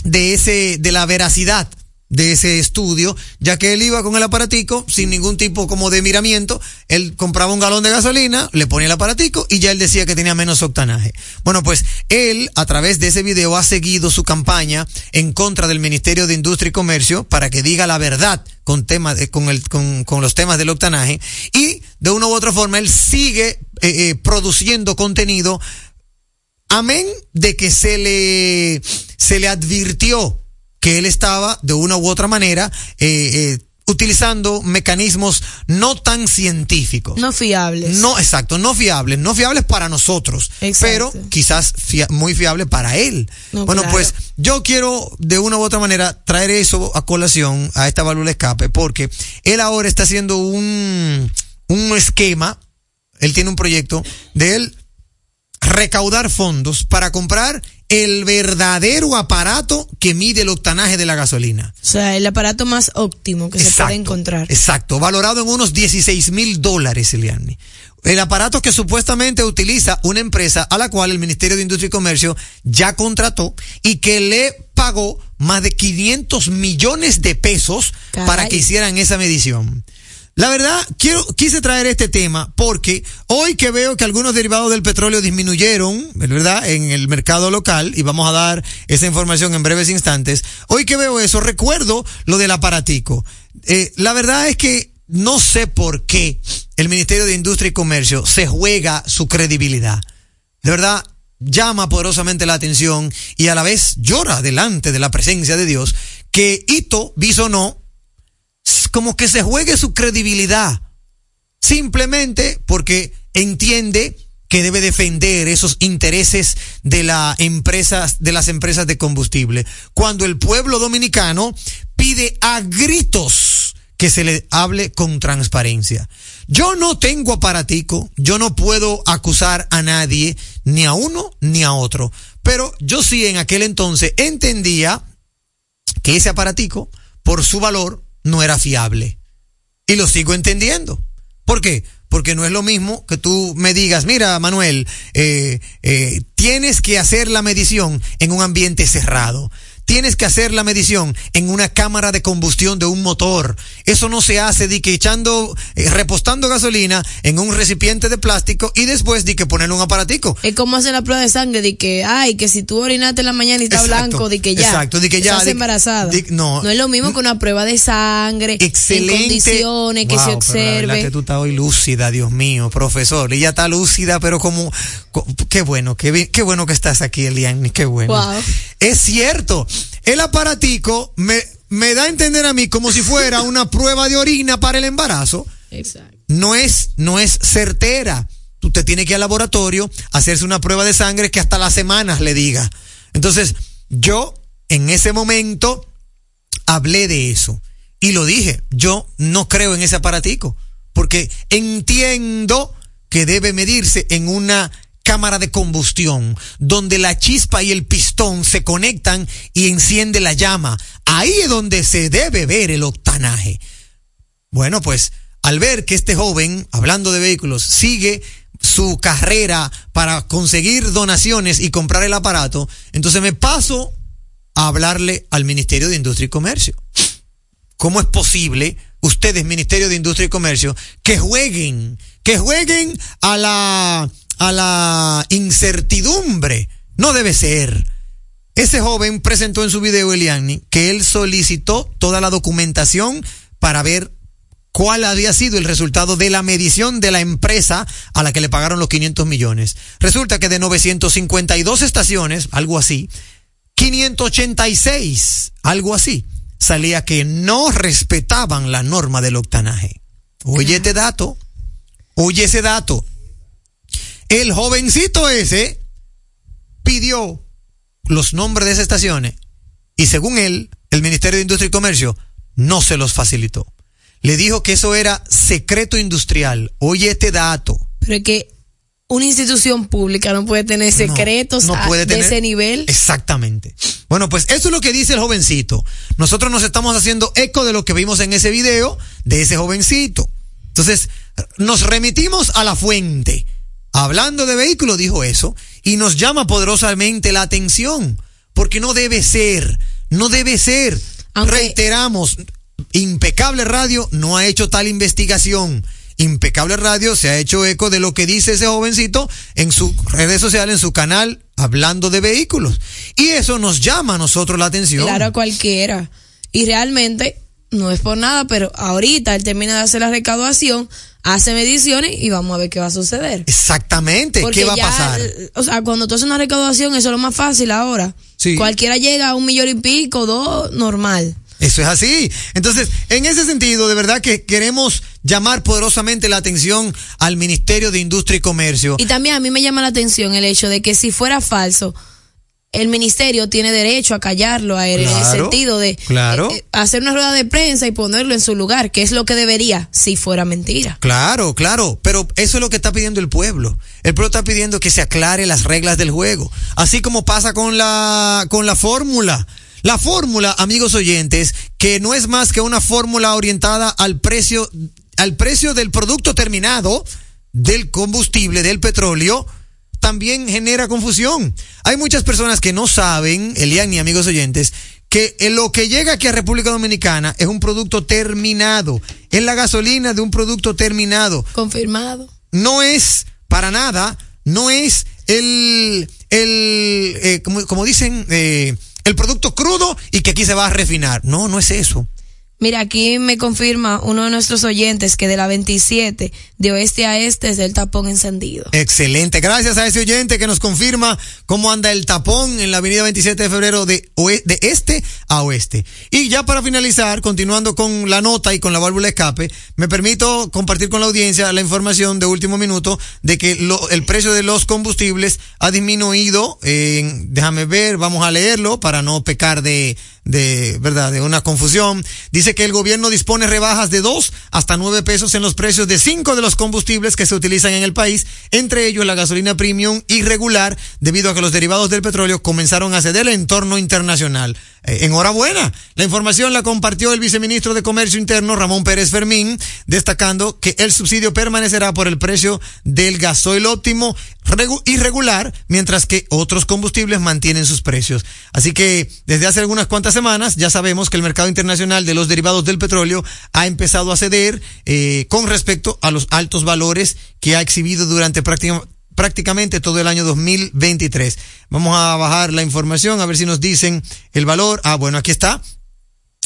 Speaker 4: de ese, de la veracidad de ese estudio, ya que él iba con el aparatico sin ningún tipo como de miramiento, él compraba un galón de gasolina, le ponía el aparatico y ya él decía que tenía menos octanaje. Bueno, pues él a través de ese video ha seguido su campaña en contra del Ministerio de Industria y Comercio para que diga la verdad con temas, con el, con, con los temas del octanaje y de una u otra forma él sigue eh, eh, produciendo contenido Amén de que se le, se le advirtió que él estaba de una u otra manera eh, eh, utilizando mecanismos no tan científicos.
Speaker 5: No fiables.
Speaker 4: No, exacto, no fiables, no fiables para nosotros,
Speaker 5: Exacto.
Speaker 4: pero quizás fia- muy fiable para él.
Speaker 5: No,
Speaker 4: bueno,
Speaker 5: claro.
Speaker 4: pues yo quiero de una u otra manera traer eso a colación a esta válvula de escape, porque él ahora está haciendo un, un esquema, él tiene un proyecto de él recaudar fondos para comprar el verdadero aparato que mide el octanaje de la gasolina.
Speaker 5: O sea, el aparato más óptimo que se puede encontrar.
Speaker 4: Exacto, valorado en unos 16 mil dólares, Eliani. El aparato que supuestamente utiliza una empresa a la cual el Ministerio de Industria y Comercio ya contrató y que le pagó más de 500 millones de pesos
Speaker 5: Caray.
Speaker 4: para que hicieran esa medición. La verdad, quiero, quise traer este tema porque hoy que veo que algunos derivados del petróleo disminuyeron, ¿verdad? En el mercado local, y vamos a dar esa información en breves instantes, hoy que veo eso, recuerdo lo del aparatico. Eh, la verdad es que no sé por qué el Ministerio de Industria y Comercio se juega su credibilidad. De verdad, llama poderosamente la atención y a la vez llora delante de la presencia de Dios que Ito, Bisonó, como que se juegue su credibilidad. Simplemente porque entiende que debe defender esos intereses de la empresas, de las empresas de combustible. Cuando el pueblo dominicano pide a gritos que se le hable con transparencia. Yo no tengo aparatico, yo no puedo acusar a nadie, ni a uno ni a otro. Pero yo sí en aquel entonces entendía que ese aparatico, por su valor, no era fiable. Y lo sigo entendiendo. ¿Por qué? Porque no es lo mismo que tú me digas, mira, Manuel, eh, eh, tienes que hacer la medición en un ambiente cerrado. Tienes que hacer la medición en una cámara de combustión de un motor. Eso no se hace de que echando, eh, repostando gasolina en un recipiente de plástico y después de que ponerle un aparatico.
Speaker 5: Es como hacer la prueba de sangre de que, ay, que si tú orinaste en la mañana y está
Speaker 4: Exacto,
Speaker 5: blanco, de que ya.
Speaker 4: exacto, de que ya,
Speaker 5: Estás
Speaker 4: de-
Speaker 5: embarazada.
Speaker 4: de- no.
Speaker 5: es lo mismo que una prueba de sangre.
Speaker 4: Excelente.
Speaker 5: En condiciones, que se
Speaker 4: pero la verdad
Speaker 5: observe.
Speaker 4: que tú estás hoy lúcida, Dios mío, profesor. Ella está lúcida, pero como, co- qué bueno, qué, bien- qué bueno que estás aquí, Eliane, qué bueno.
Speaker 5: Wow.
Speaker 4: Es cierto, el aparatico me, me da a entender a mí como si fuera una prueba de orina para el embarazo.
Speaker 5: Exacto.
Speaker 4: No es, no es certera. Usted tiene que ir al laboratorio, hacerse una prueba de sangre que hasta las semanas le diga. Entonces, yo en ese momento hablé de eso y lo dije, yo no creo en ese aparatico, porque entiendo que debe medirse en una cámara de combustión, donde la chispa y el pistón se conectan y enciende la llama. Ahí es donde se debe ver el octanaje. Bueno, pues al ver que este joven, hablando de vehículos, sigue su carrera para conseguir donaciones y comprar el aparato, entonces me paso a hablarle al Ministerio de Industria y Comercio. ¿Cómo es posible, ustedes, Ministerio de Industria y Comercio, que jueguen, que jueguen a la, a la incertidumbre? No debe ser. Ese joven presentó en su video, Eliani, que él solicitó toda la documentación para ver cuál había sido el resultado de la medición de la empresa a la que le pagaron los 500 millones. Resulta que de 952 estaciones, algo así, 586, algo así, salía que no respetaban la norma del octanaje. Oye este dato, oye ese dato. El jovencito ese pidió los nombres de esas estaciones y según él, el Ministerio de Industria y Comercio no se los facilitó. Le dijo que eso era secreto industrial. Oye este dato.
Speaker 5: Pero es que una institución pública no puede tener
Speaker 4: No,
Speaker 5: secretos
Speaker 4: no
Speaker 5: a-
Speaker 4: puede
Speaker 5: de
Speaker 4: tener-
Speaker 5: ese nivel.
Speaker 4: Exactamente. Bueno, pues eso es lo que dice el jovencito. Nosotros nos estamos haciendo eco de lo que vimos en ese video de ese jovencito. Entonces, nos remitimos a la fuente. Hablando de vehículos, dijo eso, y nos llama poderosamente la atención, porque no debe ser, no debe ser.
Speaker 5: Aunque-
Speaker 4: Reiteramos, Impecable Radio no ha hecho tal investigación. Impecable Radio se ha hecho eco de lo que dice ese jovencito en sus redes sociales, en su canal, hablando de vehículos. Y eso nos llama a nosotros la atención.
Speaker 5: Claro, a cualquiera. Y realmente, no es por nada, pero ahorita él termina de hacer la recaudación, hace mediciones y vamos a ver qué va a suceder.
Speaker 4: Exactamente.
Speaker 5: Porque
Speaker 4: ¿Qué va a pasar?
Speaker 5: O sea, cuando tú haces una recaudación, eso es lo más fácil ahora.
Speaker 4: Sí.
Speaker 5: Cualquiera llega a un millón y pico, dos, normal.
Speaker 4: Eso es así. Entonces, en ese sentido, de verdad que queremos llamar poderosamente la atención al Ministerio de Industria y Comercio.
Speaker 5: Y también a mí me llama la atención el hecho de que si fuera falso, el ministerio tiene derecho a callarlo a él en el sentido de
Speaker 4: claro.
Speaker 5: eh, eh, hacer una rueda de prensa y ponerlo en su lugar, que es lo que debería si fuera mentira.
Speaker 4: Claro, claro, pero eso es lo que está pidiendo el pueblo. El pueblo está pidiendo que se aclare las reglas del juego, así como pasa con la con la fórmula. La fórmula, amigos oyentes, que no es más que una fórmula orientada al precio al precio del producto terminado del combustible del petróleo también genera confusión. Hay muchas personas que no saben, Elian y amigos oyentes, que en lo que llega aquí a República Dominicana es un producto terminado. Es la gasolina de un producto terminado.
Speaker 5: Confirmado.
Speaker 4: No es para nada, no es el, el eh, como, como dicen, eh, el producto crudo y que aquí se va a refinar. No, no es eso.
Speaker 5: Mira, aquí me confirma uno de nuestros oyentes que de la 27 de oeste a este es el tapón encendido.
Speaker 4: Excelente. Gracias a ese oyente que nos confirma cómo anda el tapón en la avenida 27 de febrero de, de este a oeste. Y ya para finalizar, continuando con la nota y con la válvula escape, me permito compartir con la audiencia la información de último minuto de que lo- el precio de los combustibles ha disminuido. en- déjame ver, vamos a leerlo para no pecar de, de, verdad, de una confusión. Dice que el gobierno dispone rebajas de 2 hasta 9 pesos en los precios de 5 de los combustibles que se utilizan en el país, entre ellos la gasolina premium y regular, debido a que los derivados del petróleo comenzaron a ceder al entorno internacional. Eh, enhorabuena. La información la compartió el viceministro de Comercio Interno, Ramón Pérez Fermín, destacando que el subsidio permanecerá por el precio del gasoil óptimo regu- y regular, mientras que otros combustibles mantienen sus precios. Así que desde hace algunas cuantas semanas ya sabemos que el mercado internacional de los derivados del petróleo ha empezado a ceder eh, con respecto a los altos valores que ha exhibido durante prácticamente prácticamente todo el año 2023. Vamos a bajar la información a ver si nos dicen el valor. Ah, bueno, aquí está.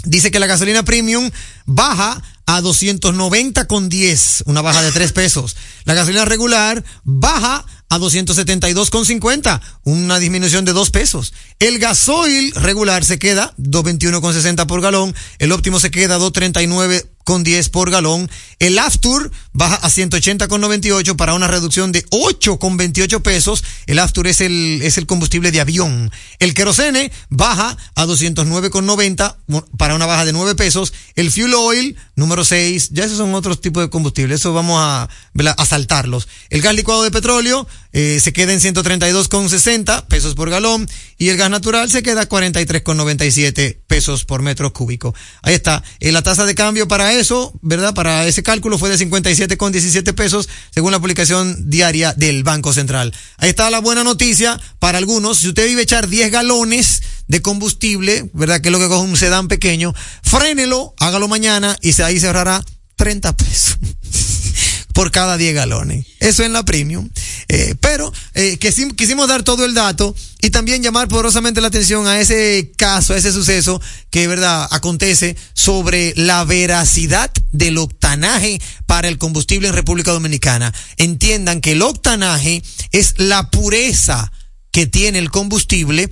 Speaker 4: Dice que la gasolina premium baja a 290 con 10, una baja de 3 pesos. La gasolina regular baja a 272 con 50, una disminución de 2 pesos. El gasoil regular se queda 221 con 60 por galón, el óptimo se queda 239 con 10 por galón. El Aftur baja a 180 con 98 para una reducción de 8 con 28 pesos. El Aftur es el, es el combustible de avión. El kerosene baja a 209 con 90 para una baja de 9 pesos. El fuel oil número 6, ya esos son otros tipos de combustible. Eso vamos a, a saltarlos. El gas licuado de petróleo eh, se queda en 132 con 60 pesos por galón y el gas natural se queda a 43 con 97 pesos por metro cúbico. Ahí está. Eh, la tasa de cambio para eso, ¿verdad? Para ese cálculo fue de 57 con 17 pesos según la publicación diaria del Banco Central. Ahí está la buena noticia para algunos. Si usted vive echar 10 galones de combustible, ¿verdad? Que es lo que coge un sedán pequeño, frénelo, hágalo mañana y ahí se ahorrará 30 pesos por cada 10 galones. Eso en la premium. Eh, pero eh, que quisimos dar todo el dato y también llamar poderosamente la atención a ese caso, a ese suceso que, verdad, acontece sobre la veracidad del octanaje para el combustible en República Dominicana. Entiendan que el octanaje es la pureza que tiene el combustible,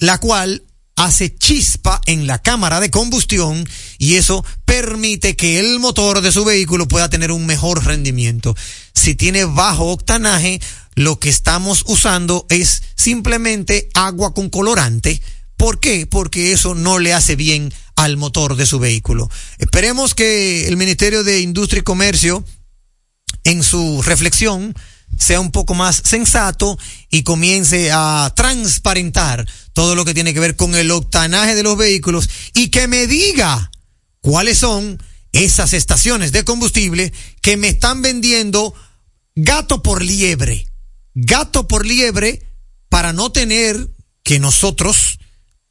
Speaker 4: la cual hace chispa en la cámara de combustión y eso permite que el motor de su vehículo pueda tener un mejor rendimiento. Si tiene bajo octanaje, lo que estamos usando es simplemente agua con colorante. ¿Por qué? Porque eso no le hace bien al motor de su vehículo. Esperemos que el Ministerio de Industria y Comercio en su reflexión sea un poco más sensato y comience a transparentar todo lo que tiene que ver con el octanaje de los vehículos y que me diga cuáles son esas estaciones de combustible que me están vendiendo gato por liebre. Gato por liebre para no tener que nosotros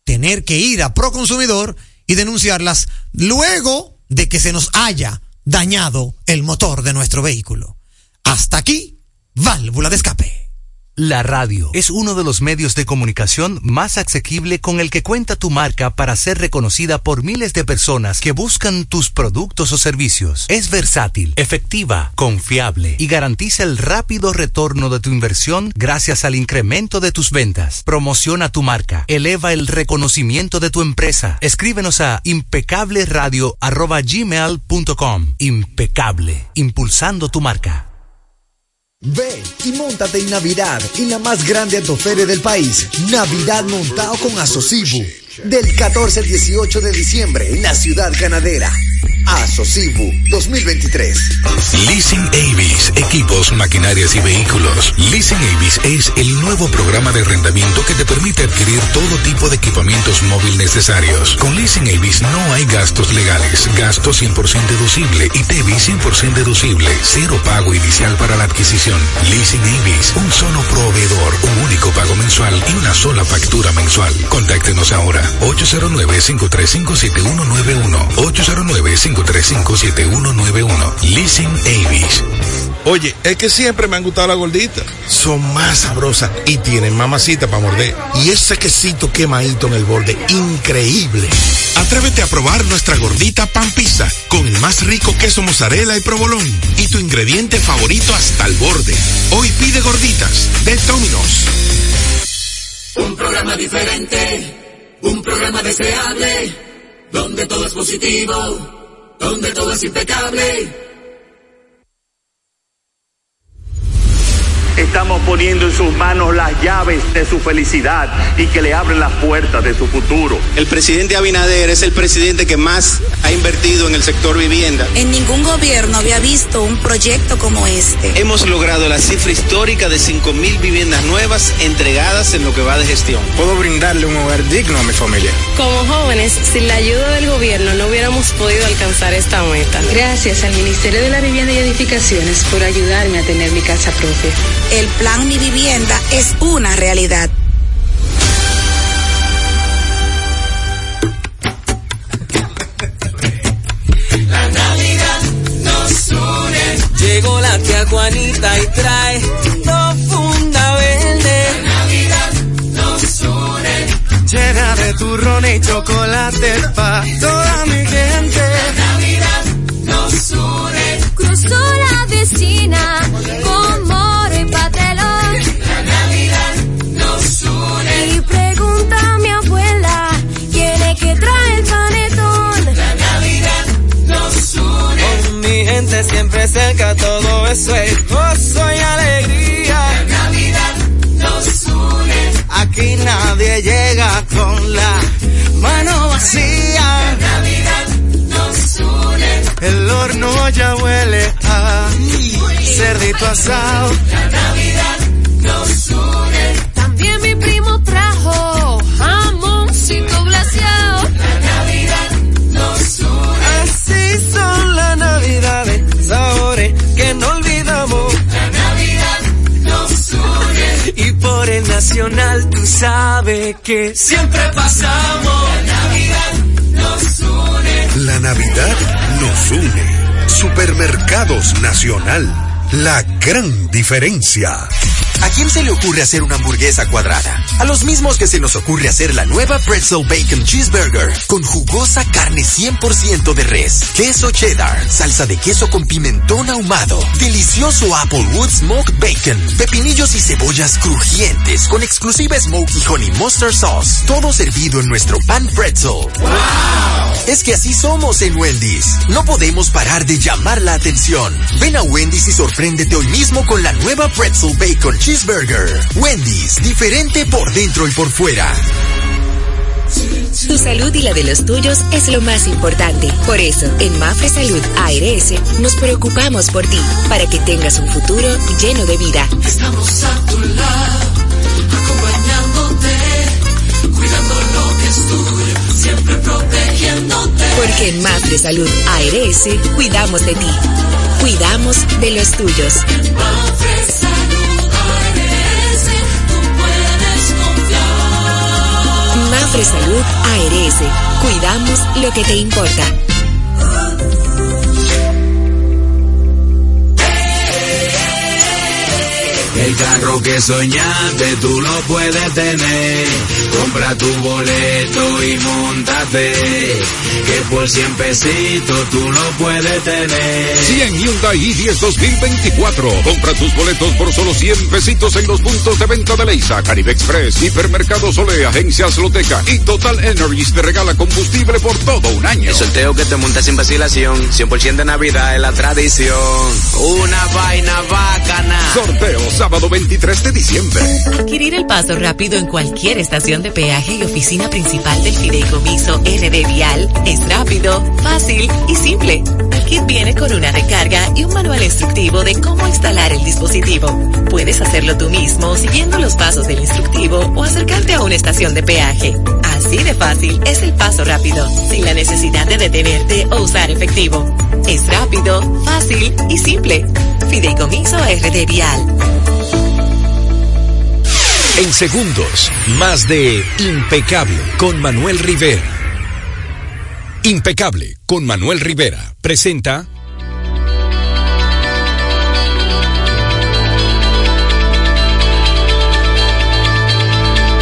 Speaker 4: tener que ir a Proconsumidor y denunciarlas luego de que se nos haya dañado el motor de nuestro vehículo. Hasta aquí, válvula de escape.
Speaker 3: La radio es uno de los medios de comunicación más asequible con el que cuenta tu marca para ser reconocida por miles de personas que buscan tus productos o servicios. Es versátil, efectiva, confiable y garantiza el rápido retorno de tu inversión gracias al incremento de tus ventas. Promociona tu marca, eleva el reconocimiento de tu empresa. Escríbenos a impecableradio.gmail.com. Impecable, impulsando tu marca.
Speaker 8: Ve y montate en Navidad en la más grande autoferia del país, Navidad montado con Asocibu, del 14 al 18 de diciembre en la ciudad ganadera. Asocibu 2023.
Speaker 9: Leasing Avis, equipos, maquinarias y vehículos. Leasing Avis es el nuevo programa de arrendamiento que te permite adquirir todo tipo de equipamientos móvil necesarios. Con Leasing Avis no hay gastos legales, gasto 100% deducible y TV 100% deducible, cero pago inicial para la adquisición. Leasing Avis, un solo proveedor, un único pago mensual y una sola factura mensual. Contáctenos ahora 809-535-7191 809 535-7191. Leasing Avis.
Speaker 10: Oye, es que siempre me han gustado las gorditas. Son más sabrosas y tienen mamacita para morder. Y ese quesito quemadito en el borde, increíble.
Speaker 2: Atrévete a probar nuestra gordita pan pizza con el más rico queso mozzarella y provolón y tu ingrediente favorito hasta el borde. Hoy pide gorditas de Domino's.
Speaker 6: Un programa diferente, un programa deseable, donde todo es positivo donde todo es impecable.
Speaker 11: Estamos poniendo en sus manos las llaves de su felicidad y que le abren las puertas de su futuro.
Speaker 12: El presidente Abinader es el presidente que más ha invertido en el sector vivienda.
Speaker 13: En ningún gobierno había visto un proyecto como este.
Speaker 12: Hemos logrado la cifra histórica de 5 mil viviendas nuevas entregadas en lo que va de gestión.
Speaker 14: Puedo brindarle un hogar digno a mi familia.
Speaker 15: Como jóvenes, sin la ayuda del gobierno no hubiéramos podido alcanzar esta meta.
Speaker 16: Gracias al Ministerio de la Vivienda y Edificaciones por ayudarme a tener mi casa propia
Speaker 13: el plan Mi Vivienda es una realidad.
Speaker 6: La Navidad nos une.
Speaker 17: Llegó la tía Juanita y trae dos funda verde.
Speaker 6: La Navidad nos une.
Speaker 17: Llena de turrón y chocolate pa' toda mi gente.
Speaker 6: La Navidad nos une.
Speaker 18: Cruzó la vecina como
Speaker 17: siempre cerca, todo eso es gozo y alegría.
Speaker 6: La Navidad nos une.
Speaker 17: Aquí nadie llega con la mano vacía.
Speaker 6: La Navidad nos une.
Speaker 17: El horno ya huele a cerdito asado.
Speaker 6: La Navidad nos une
Speaker 17: nacional tú sabes que siempre pasamos.
Speaker 6: La Navidad nos une.
Speaker 19: La Navidad nos une. Supermercados Nacional. La gran diferencia.
Speaker 20: ¿A quién se le ocurre hacer una hamburguesa cuadrada? A los mismos que se nos ocurre hacer la nueva Pretzel Bacon Cheeseburger con jugosa carne 100% de res, queso cheddar, salsa de queso con pimentón ahumado, delicioso Applewood Smoked Bacon, pepinillos y cebollas crujientes con exclusiva Smoky Honey Mustard Sauce, todo servido en nuestro pan pretzel. ¡Wow! Es que así somos en Wendy's. No podemos parar de llamar la atención. Ven a Wendy's y sorpréndete hoy mismo con la nueva Pretzel Bacon Cheeseburger. Wendy's, diferente por dentro y por fuera.
Speaker 21: Tu salud y la de los tuyos es lo más importante. Por eso, en Mafre Salud ARS nos preocupamos por ti, para que tengas un futuro lleno de vida.
Speaker 6: Estamos a tu lado, acompañándote, cuidando lo que es tuyo, siempre protegiéndote.
Speaker 21: Porque en Mafre Salud ARS cuidamos de ti, cuidamos de los tuyos.
Speaker 6: Mafre confiar.
Speaker 21: Mafre Salud ARS, cuidamos lo que te importa.
Speaker 22: Carro que soñaste tú lo puedes tener. Compra tu boleto y montate. Que por 100 pesitos tú lo puedes tener.
Speaker 9: 100 Hyundai i10 2024. Compra tus boletos por solo 100 pesitos en los puntos de venta de Leisa, Caribe Express, Hipermercado Sole, Agencias Loteca y Total Energies te regala combustible por todo un año.
Speaker 12: El sorteo que te monta sin vacilación. 100% de Navidad es la tradición. Una vaina bacana.
Speaker 2: Sorteo sábado 23 de diciembre.
Speaker 23: Adquirir el paso rápido en cualquier estación de peaje y oficina principal del Fideicomiso RD Vial es rápido, fácil y simple. El kit viene con una recarga y un manual instructivo de cómo instalar el dispositivo. Puedes hacerlo tú mismo siguiendo los pasos del instructivo o acercarte a una estación de peaje. Así de fácil es el paso rápido, sin la necesidad de detenerte o usar efectivo. Es rápido, fácil y simple. Fideicomiso RD Vial.
Speaker 24: En segundos, más de Impecable con Manuel Rivera. Impecable con Manuel Rivera presenta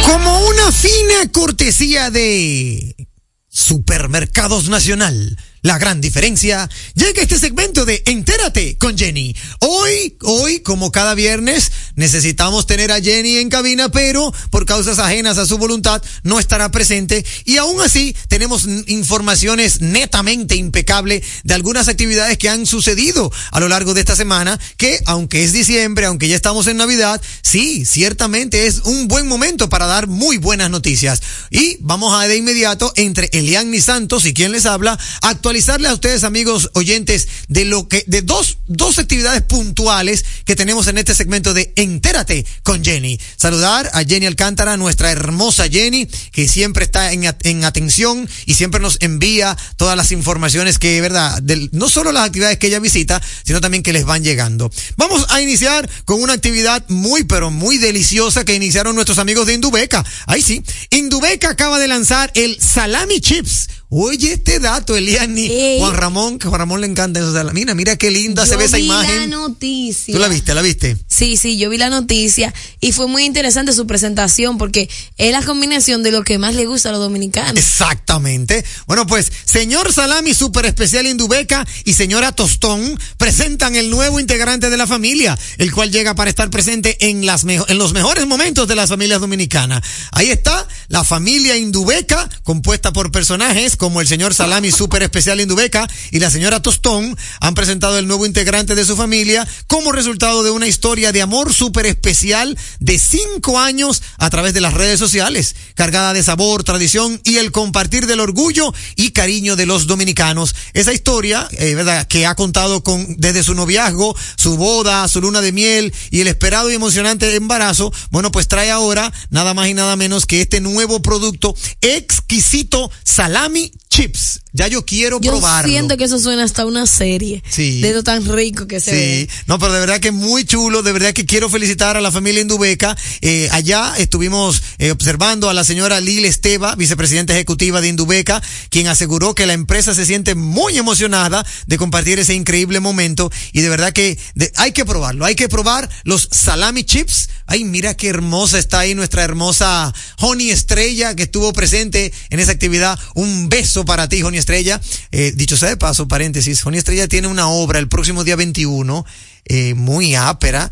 Speaker 4: Como una fina cortesía de Supermercados Nacional la gran diferencia, llega este segmento de Entérate con Jenny. Hoy, hoy, como cada viernes, necesitamos tener a Jenny en cabina, pero por causas ajenas a su voluntad no estará presente y aún así tenemos informaciones netamente impecables de algunas actividades que han sucedido a lo largo de esta semana, que aunque es diciembre, aunque ya estamos en Navidad, sí, ciertamente es un buen momento para dar muy buenas noticias. Y vamos a de inmediato entre Elian Santos y quien les habla, actualizar a ustedes, amigos oyentes, de lo que, de dos, dos actividades puntuales que tenemos en este segmento de Entérate con Jenny. Saludar a Jenny Alcántara, nuestra hermosa Jenny, que siempre está en, en atención y siempre nos envía todas las informaciones que, verdad, no solo las actividades que ella visita, sino también que les van llegando. Vamos a iniciar con una actividad muy, pero muy deliciosa que iniciaron nuestros amigos de Indubeca. Ahí sí. Indubeca acaba de lanzar el Salami Chips Oye, este dato, Eliani. Juan Ramón, que Juan Ramón le encanta eso. Mira, mira qué linda se ve esa imagen.
Speaker 5: vi la noticia.
Speaker 4: ¿Tú la viste? ¿La viste?
Speaker 5: Sí, sí, yo vi la noticia y fue muy interesante su presentación porque es la combinación de lo que más le gusta a los dominicanos.
Speaker 4: Exactamente. Bueno, pues, señor Salami Super Especial Indubeca y señora Tostón presentan el nuevo integrante de la familia, el cual llega para estar presente en, las en los mejores momentos de las familias dominicanas. Ahí está la familia Indubeca, compuesta por personajes como el señor Salami Super Especial Indubeca y la señora Tostón han presentado el nuevo integrante de su familia como resultado de una historia de amor super especial de cinco años a través de las redes sociales, cargada de sabor, tradición y el compartir del orgullo y cariño de los dominicanos. Esa historia, eh, ¿verdad?, que ha contado con desde su noviazgo, su boda, su luna de miel y el esperado y emocionante embarazo, bueno, pues trae ahora nada más y nada menos que este nuevo producto exquisito salami chips. Ya yo quiero
Speaker 5: yo
Speaker 4: probarlo.
Speaker 5: Siento que eso suena hasta una serie.
Speaker 4: Sí.
Speaker 5: De lo tan rico que se sí. ve.
Speaker 4: No, pero de verdad que muy chulo. De verdad que quiero felicitar a la familia Indubeca. Eh, allá estuvimos eh, observando a la señora Lil Esteva, vicepresidenta ejecutiva de Indubeca, quien aseguró que la empresa se siente muy emocionada de compartir ese increíble momento. Y de verdad que hay que probarlo. Hay que probar los salami chips. Ay, mira qué hermosa está ahí nuestra hermosa Honey Estrella que estuvo presente en esa actividad. Un beso para ti, Joni Estrella. Eh, dicho sea de paso, paréntesis, Joni Estrella tiene una obra el próximo día 21, eh, muy ápera.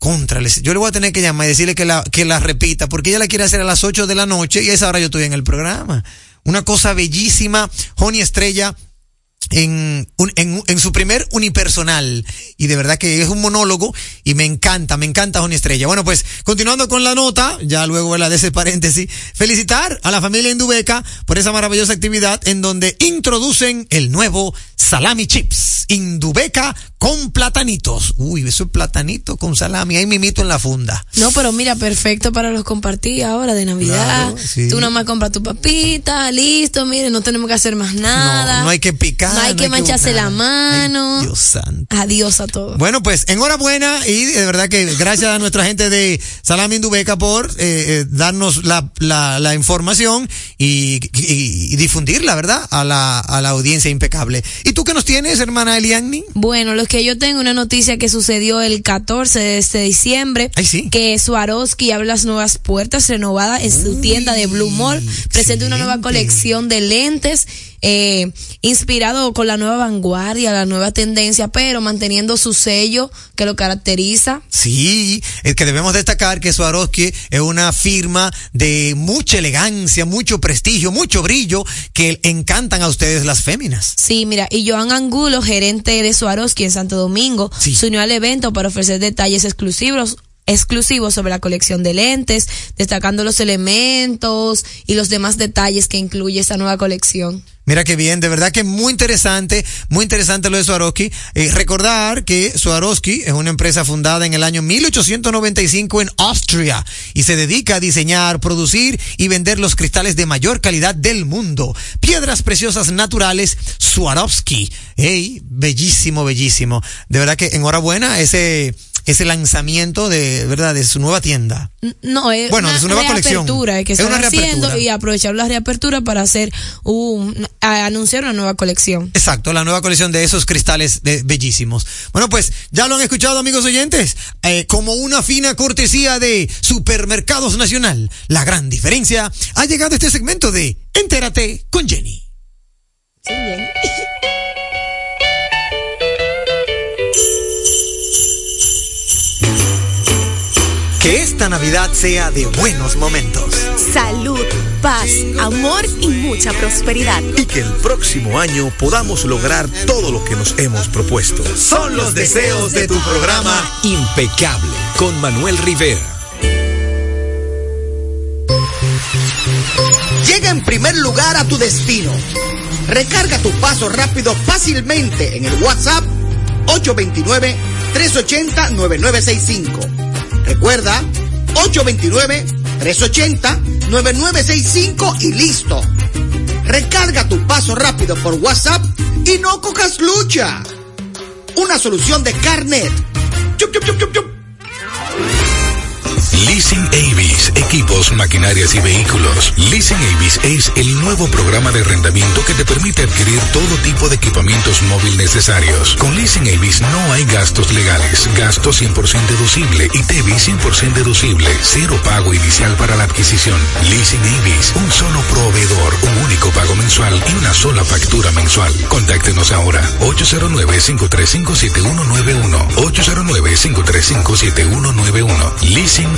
Speaker 4: Contra, yo le voy a tener que llamar y decirle que la, que la repita, porque ella la quiere hacer a las 8 de la noche y a esa hora yo estoy en el programa. Una cosa bellísima, Joni Estrella, en, en, en, su primer unipersonal. Y de verdad que es un monólogo y me encanta, me encanta Joni Estrella. Bueno, pues continuando con la nota, ya luego la de ese paréntesis, felicitar a la familia Indubeca por esa maravillosa actividad en donde introducen el nuevo salami chips. Indubeca con platanitos. Uy, eso es platanito con salami. Ahí mimito en la funda.
Speaker 5: No, pero mira, perfecto para los compartir ahora de Navidad. Claro, sí. Tú nomás compras tu papita, listo, mire, no tenemos que hacer más nada.
Speaker 4: No, no hay que picar.
Speaker 5: No hay que
Speaker 4: no hay
Speaker 5: mancharse
Speaker 4: que
Speaker 5: la mano.
Speaker 4: Ay, Dios santo.
Speaker 5: Adiós a todos.
Speaker 4: Bueno, pues enhorabuena y de verdad que gracias a nuestra gente de Salami Indubeca por eh, eh, darnos la, la, la información y, y, y, difundirla, ¿verdad? A la, a la audiencia impecable. ¿Y tú qué nos tienes, hermana Eliani?
Speaker 5: Bueno, los que yo tengo una noticia que sucedió el 14 de este diciembre.
Speaker 4: Ay, sí.
Speaker 5: Que Swarovski abre las nuevas puertas renovadas en su tienda de Blue Mall. Presenta una nueva colección de lentes eh, inspirado con la nueva vanguardia, la nueva tendencia, pero manteniendo su sello que lo caracteriza.
Speaker 4: Sí, es que debemos destacar que Swarovski es una firma de mucha elegancia, mucho prestigio, mucho brillo, que encantan a ustedes las féminas.
Speaker 5: Sí, mira, y Joan Angulo, gerente de Swarovski en Santo Domingo, se unió al evento para ofrecer detalles exclusivos exclusivos sobre la colección de lentes, destacando los elementos y los demás detalles que incluye esta nueva colección.
Speaker 4: Mira qué bien, de verdad que muy interesante, muy interesante lo de Swarovski. Eh, recordar que Swarovski es una empresa fundada en el año 1895 en Austria y se dedica a diseñar, producir y vender los cristales de mayor calidad del mundo. Piedras preciosas naturales Swarovski. Hey, bellísimo, bellísimo. De verdad que enhorabuena ese ese lanzamiento de verdad de su nueva tienda.
Speaker 5: No, es
Speaker 4: bueno,
Speaker 5: una
Speaker 4: de su nueva colección.
Speaker 5: reapertura que
Speaker 4: Es
Speaker 5: están
Speaker 4: una
Speaker 5: haciendo y aprovechar la reapertura para hacer un a anunciar una nueva colección.
Speaker 4: Exacto, la nueva colección de esos cristales de- bellísimos. Bueno, pues ya lo han escuchado, amigos oyentes. Eh, como una fina cortesía de Supermercados Nacional, la gran diferencia, ha llegado este segmento de Entérate con Jenny. Que esta Navidad sea de buenos momentos.
Speaker 21: Salud, paz, amor y mucha prosperidad.
Speaker 2: Y que el próximo año podamos lograr todo lo que nos hemos propuesto.
Speaker 3: Son los deseos de tu programa Impecable con Manuel Rivera.
Speaker 25: Llega en primer lugar a tu destino. Recarga tu paso rápido fácilmente en el WhatsApp 829-380-9965. Recuerda, 829-380-9965 y listo. Recarga tu paso rápido por WhatsApp y no cojas lucha. Una solución de Carnet. Chup, chup, chup.
Speaker 9: Leasing Avis, equipos, maquinarias y vehículos. Leasing Avis es el nuevo programa de arrendamiento que te permite adquirir todo tipo de equipamientos móvil necesarios. Con Leasing Avis no hay gastos legales, gasto 100% deducible y TV 100% deducible, cero pago inicial para la adquisición. Leasing Avis, un solo proveedor, un único pago mensual y una sola factura mensual. Contáctenos ahora 809-535-7191. 809-535-7191. Leasing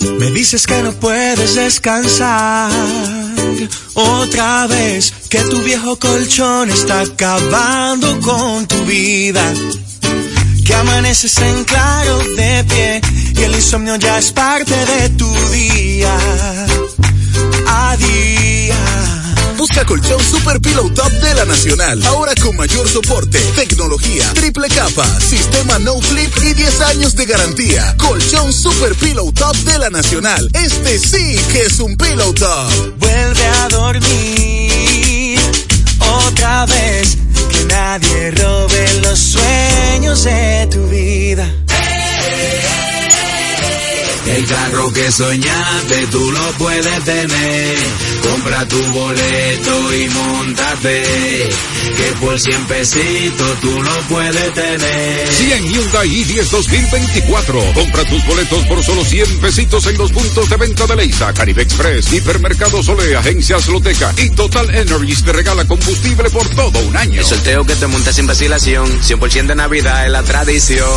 Speaker 17: Me dices que no puedes descansar. Otra vez, que tu viejo colchón está acabando con tu vida, que amaneces en claro de pie y el insomnio ya es parte de tu día. A día.
Speaker 2: Busca colchón Super Pillow Top de la Nacional. Ahora con mayor soporte, tecnología, triple capa, sistema no flip y 10 años de garantía. Colchón Super Pillow Top de la Nacional. Este sí que es un Pillow Top.
Speaker 17: Vuelve a dormir otra vez, que nadie robe los sueños de tu vida.
Speaker 26: El carro que soñaste tú lo puedes tener. Compra tu boleto y montate. Que por 100 pesitos tú lo puedes tener.
Speaker 27: 100 Hyundai i10 2024. Compra tus boletos por solo 100 pesitos en los puntos de venta de Leisa, Caribe Express, Hipermercado Sole, Agencias Loteca y Total Energies te regala combustible por todo un año.
Speaker 12: El sorteo que te monta sin vacilación, 100% de Navidad es la tradición.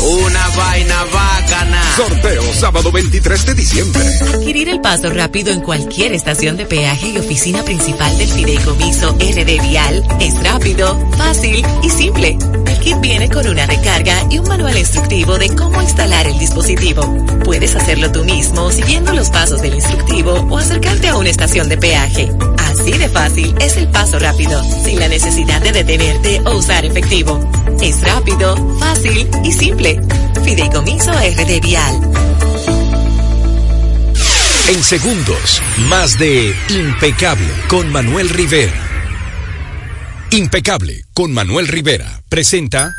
Speaker 12: Una vaina bacana.
Speaker 27: Sorteo sábado 23 de diciembre.
Speaker 23: Adquirir el paso rápido en cualquier estación de peaje y oficina principal del Fideicomiso RD Vial es rápido, fácil y simple. El kit viene con una recarga y un manual instructivo de cómo instalar el dispositivo. Puedes hacerlo tú mismo siguiendo los pasos del instructivo o acercarte a una estación de peaje. Así de fácil es el paso rápido, sin la necesidad de detenerte o usar efectivo. Es rápido, fácil y simple. Fideicomiso RD Vial.
Speaker 3: En segundos, más de Impecable con Manuel Rivera.
Speaker 24: Impecable con Manuel Rivera. Presenta.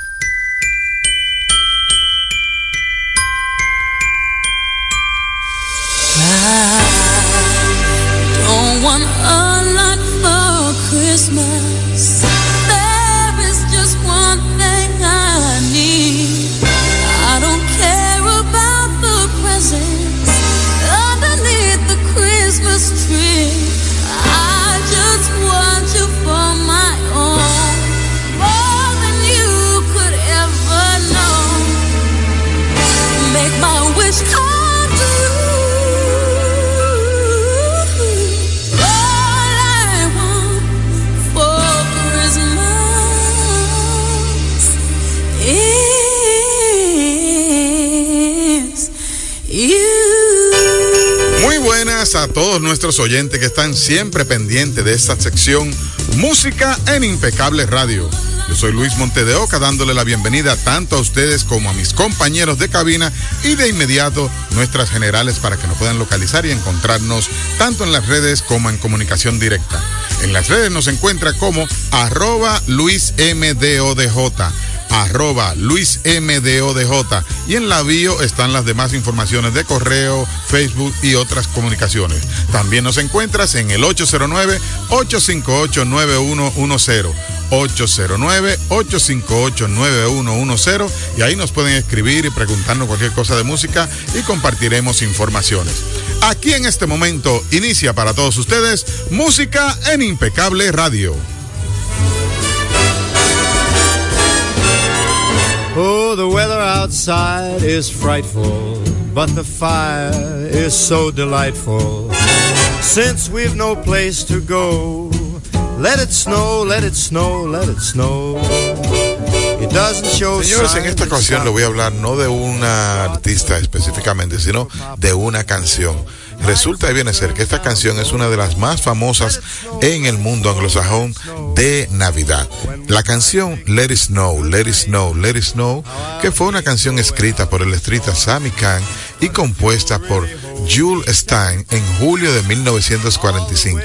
Speaker 28: Don't a
Speaker 29: todos nuestros oyentes que están siempre pendientes de esta sección Música en Impecable Radio. Yo soy Luis Monte Oca dándole la bienvenida tanto a ustedes como a mis compañeros de cabina y de inmediato nuestras generales para que nos puedan localizar y encontrarnos tanto en las redes como en comunicación directa. En las redes nos encuentra como arroba Luis MDODJ arroba Luis MDODJ y en la bio están las demás informaciones de correo, Facebook y otras comunicaciones. También nos encuentras en el 809-858-9110. 809-858-9110 y ahí nos pueden escribir y preguntarnos cualquier cosa de música y compartiremos informaciones. Aquí en este momento inicia para todos ustedes Música en Impecable Radio.
Speaker 30: Oh, the weather outside is frightful, but the fire is so delightful. Since we've no place to go, let it snow, let it snow, let it snow. It doesn't show
Speaker 29: Señores, en esta ocasión le voy a hablar no de una artista específicamente, sino de una canción. Resulta y viene a ser que esta canción es una de las más famosas en el mundo anglosajón de Navidad. La canción Let It Snow, Let It Snow, Let It Snow, que fue una canción escrita por el estrita Sammy Kahn y compuesta por Jules Stein en julio de 1945.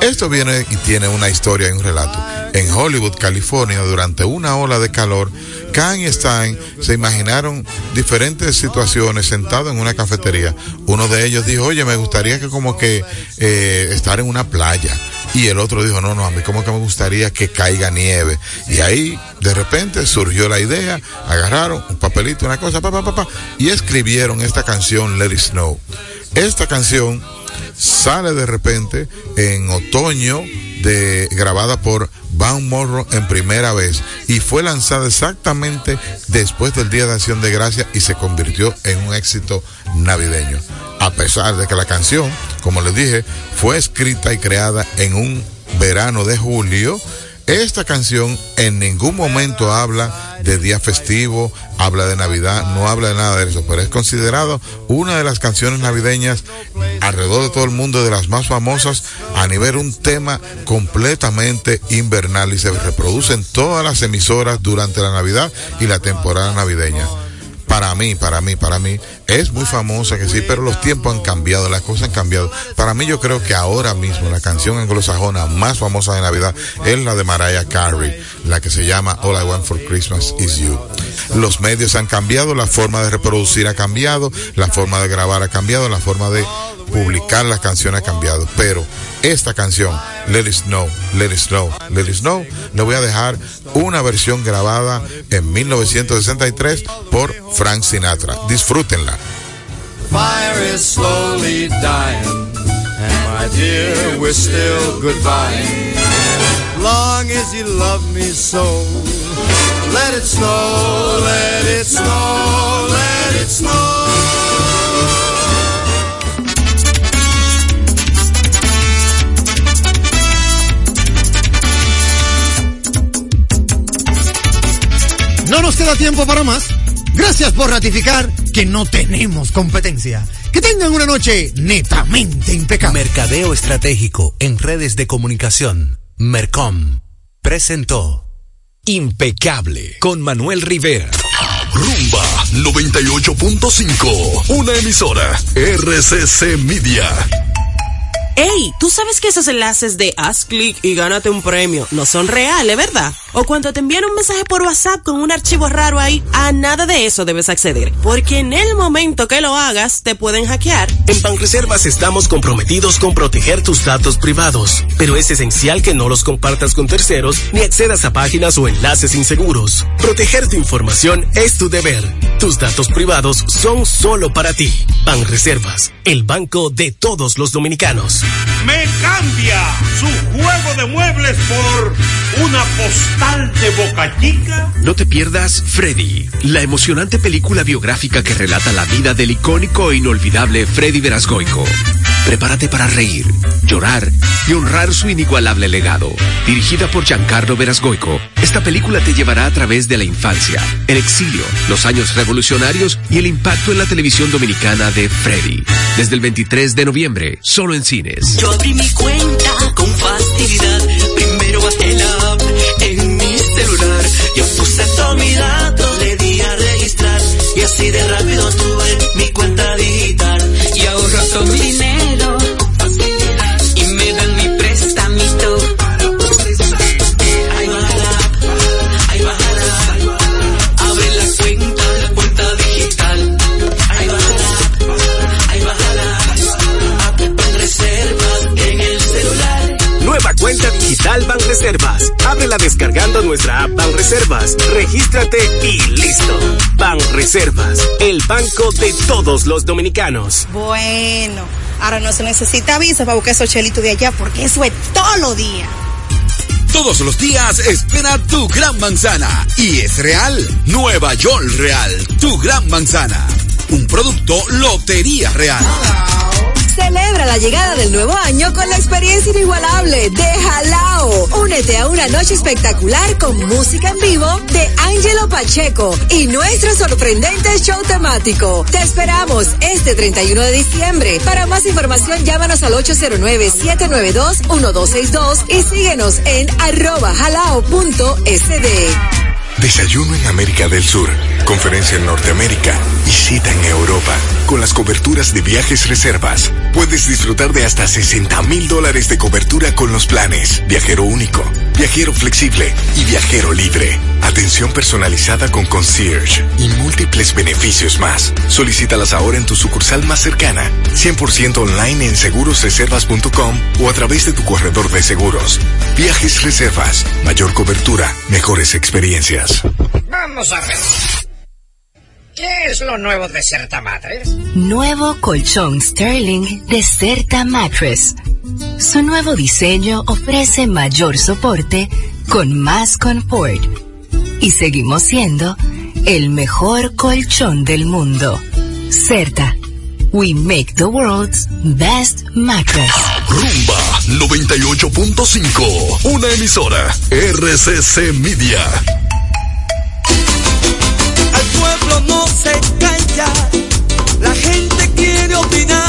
Speaker 29: Esto viene y tiene una historia y un relato. En Hollywood, California, durante una ola de calor, Kahn y Stein se imaginaron diferentes situaciones sentados en una cafetería. Uno de ellos dijo, oye, me gustaría que como que eh, estar en una playa. Y el otro dijo, no, no, a mí como que me gustaría que caiga nieve. Y ahí, de repente, surgió la idea, agarraron un papelito, una cosa, pa, pa, pa, pa, y escribieron esta canción, Let It Snow. Esta canción sale de repente en otoño de grabada por Van Morro en primera vez y fue lanzada exactamente después del Día de Acción de Gracia y se convirtió en un éxito navideño. A pesar de que la canción, como les dije, fue escrita y creada en un verano de julio, esta canción en ningún momento habla de día festivo, habla de Navidad, no habla de nada de eso, pero es considerado una de las canciones navideñas alrededor de todo el mundo, de las más famosas, a nivel un tema completamente invernal y se reproduce en todas las emisoras durante la Navidad y la temporada navideña para mí, para mí, para mí, es muy famosa que sí, pero los tiempos han cambiado, las cosas han cambiado. Para mí yo creo que ahora mismo la canción anglosajona más famosa de Navidad es la de Mariah Carey, la que se llama All I Want for Christmas Is You. Los medios han cambiado, la forma de reproducir ha cambiado, la forma de grabar ha cambiado, la forma de publicar las canciones ha cambiado, pero esta canción, Let It Snow, Let It Snow, Let It Snow, le voy a dejar una versión grabada en 1963 por Frank Sinatra. Disfrútenla.
Speaker 30: Fire is slowly dying, and my dear, we're still goodbye. Long as you love me so, let it snow, let it snow, let it snow.
Speaker 4: Queda tiempo para más. Gracias por ratificar que no tenemos competencia. Que tengan una noche netamente impecable.
Speaker 24: Mercadeo Estratégico en redes de comunicación. Mercom presentó Impecable con Manuel Rivera.
Speaker 31: Rumba 98.5, una emisora RCC Media.
Speaker 32: Ey, tú sabes que esos enlaces de haz clic y gánate un premio no son reales, ¿verdad? O cuando te envían un mensaje por WhatsApp con un archivo raro ahí, a nada de eso debes acceder. Porque en el momento que lo hagas, te pueden hackear.
Speaker 27: En Banreservas estamos comprometidos con proteger tus datos privados, pero es esencial que no los compartas con terceros ni accedas a páginas o enlaces inseguros. Proteger tu información es tu deber. Tus datos privados son solo para ti. Banreservas, el banco de todos los dominicanos.
Speaker 33: Me cambia su juego de muebles por una postal de Boca Chica.
Speaker 17: No te pierdas Freddy, la emocionante película biográfica que relata la vida del icónico e inolvidable Freddy Verasgoico. Prepárate para reír, llorar y honrar su inigualable legado. Dirigida por Giancarlo Verasgoico, esta película te llevará a través de la infancia, el exilio, los años revolucionarios y el impacto en la televisión dominicana de Freddy. Desde el 23 de noviembre, solo en
Speaker 34: Yo abrí mi cuenta con facilidad. Primero bajé la app en mi celular. Yo puse todos mis datos, le di a registrar. Y así de rápido tuve mi cuenta digital. Y ahorro todo mi
Speaker 27: nuestra app Banreservas. Regístrate y listo. Banreservas, el banco de todos los dominicanos.
Speaker 35: Bueno, ahora no se necesita visa para buscar esos chelitos de allá porque eso es todos los días.
Speaker 2: Todos los días espera tu gran manzana. Y es real. Nueva York Real. Tu gran manzana. Un producto Lotería Real.
Speaker 36: Celebra la llegada del nuevo año con la experiencia inigualable de Jalao. Únete a una noche espectacular con música en vivo de Angelo Pacheco y nuestro sorprendente show temático. Te esperamos este 31 de diciembre. Para más información llámanos al 809-792-1262 y síguenos en arroba jalao.sd.
Speaker 20: Desayuno en América del Sur, conferencia en Norteamérica y cita en Europa. Con las coberturas de viajes reservas, puedes disfrutar de hasta 60 mil dólares de cobertura con los planes Viajero Único, Viajero Flexible y Viajero Libre. Atención personalizada con concierge y múltiples beneficios más. Solicítalas ahora en tu sucursal más cercana, 100% online en segurosreservas.com o a través de tu corredor de seguros. Viajes Reservas, mayor cobertura, mejores experiencias.
Speaker 37: Vamos a ver. ¿Qué es lo nuevo de Certa Mattress?
Speaker 38: Nuevo colchón Sterling de Certa Mattress. Su nuevo diseño ofrece mayor soporte con más confort. Y seguimos siendo el mejor colchón del mundo. Certa. We make the world's best mattress.
Speaker 39: Rumba 98.5, una emisora RCC Media.
Speaker 40: Al pueblo no se calla, la gente quiere opinar.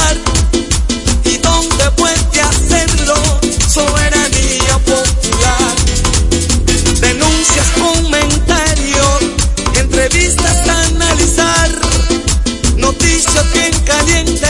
Speaker 40: Noticias bien calientes,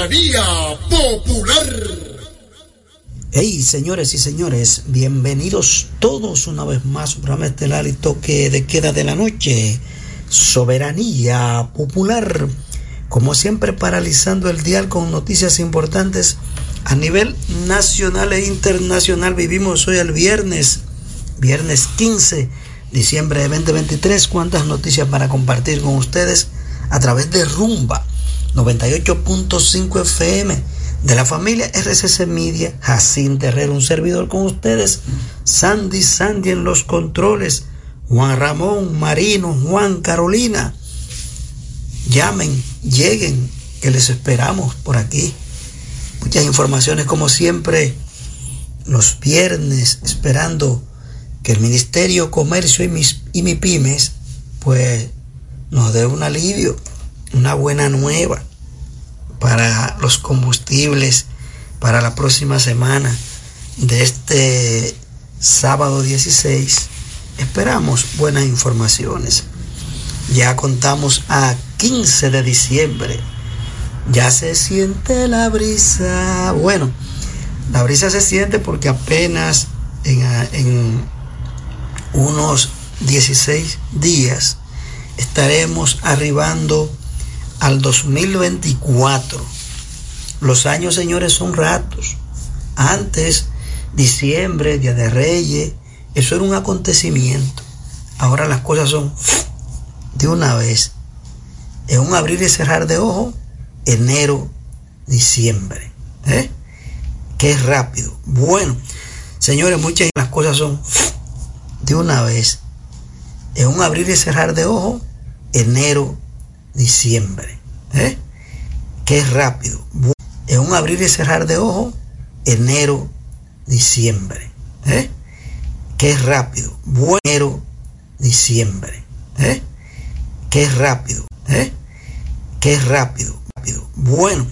Speaker 40: Soberanía Popular.
Speaker 41: Hey, señores y señores, bienvenidos todos una vez más a un programa estelar toque de queda de la noche. Soberanía Popular. Como siempre, paralizando el dial con noticias importantes a nivel nacional e internacional. Vivimos hoy el viernes, viernes 15 diciembre de 2023. Cuántas noticias para compartir con ustedes a través de Rumba 98.5 FM de la familia RCC Media, Jacín Terrero, un servidor con ustedes, Sandy Sandy en los controles, Juan Ramón, Marino, Juan, Carolina. Llamen, lleguen, que les esperamos por aquí. Muchas informaciones como siempre los viernes, esperando que el Ministerio Comercio y, mis, y mi pymes pues nos dé un alivio, una buena nueva para los combustibles para la próxima semana de este sábado 16. Esperamos buenas informaciones. Ya contamos a 15 de diciembre. Ya se siente la brisa. Bueno, la brisa se siente porque apenas en, en unos 16 días estaremos arribando al 2024. Los años, señores, son ratos. Antes, diciembre, Día de Reyes, eso era un acontecimiento. Ahora las cosas son de una vez. En un abrir y cerrar de ojo, enero, diciembre. ¿Eh? Qué rápido. Bueno, señores, muchas las cosas son de una vez. En un abrir y cerrar de ojo, enero, diciembre. ¿Eh? Qué rápido. En un abrir y cerrar de ojo, enero, diciembre. ¿Eh? Qué rápido. Enero, diciembre. ¿Eh? Qué rápido. ¿Eh? Qué rápido. rápido. Bueno,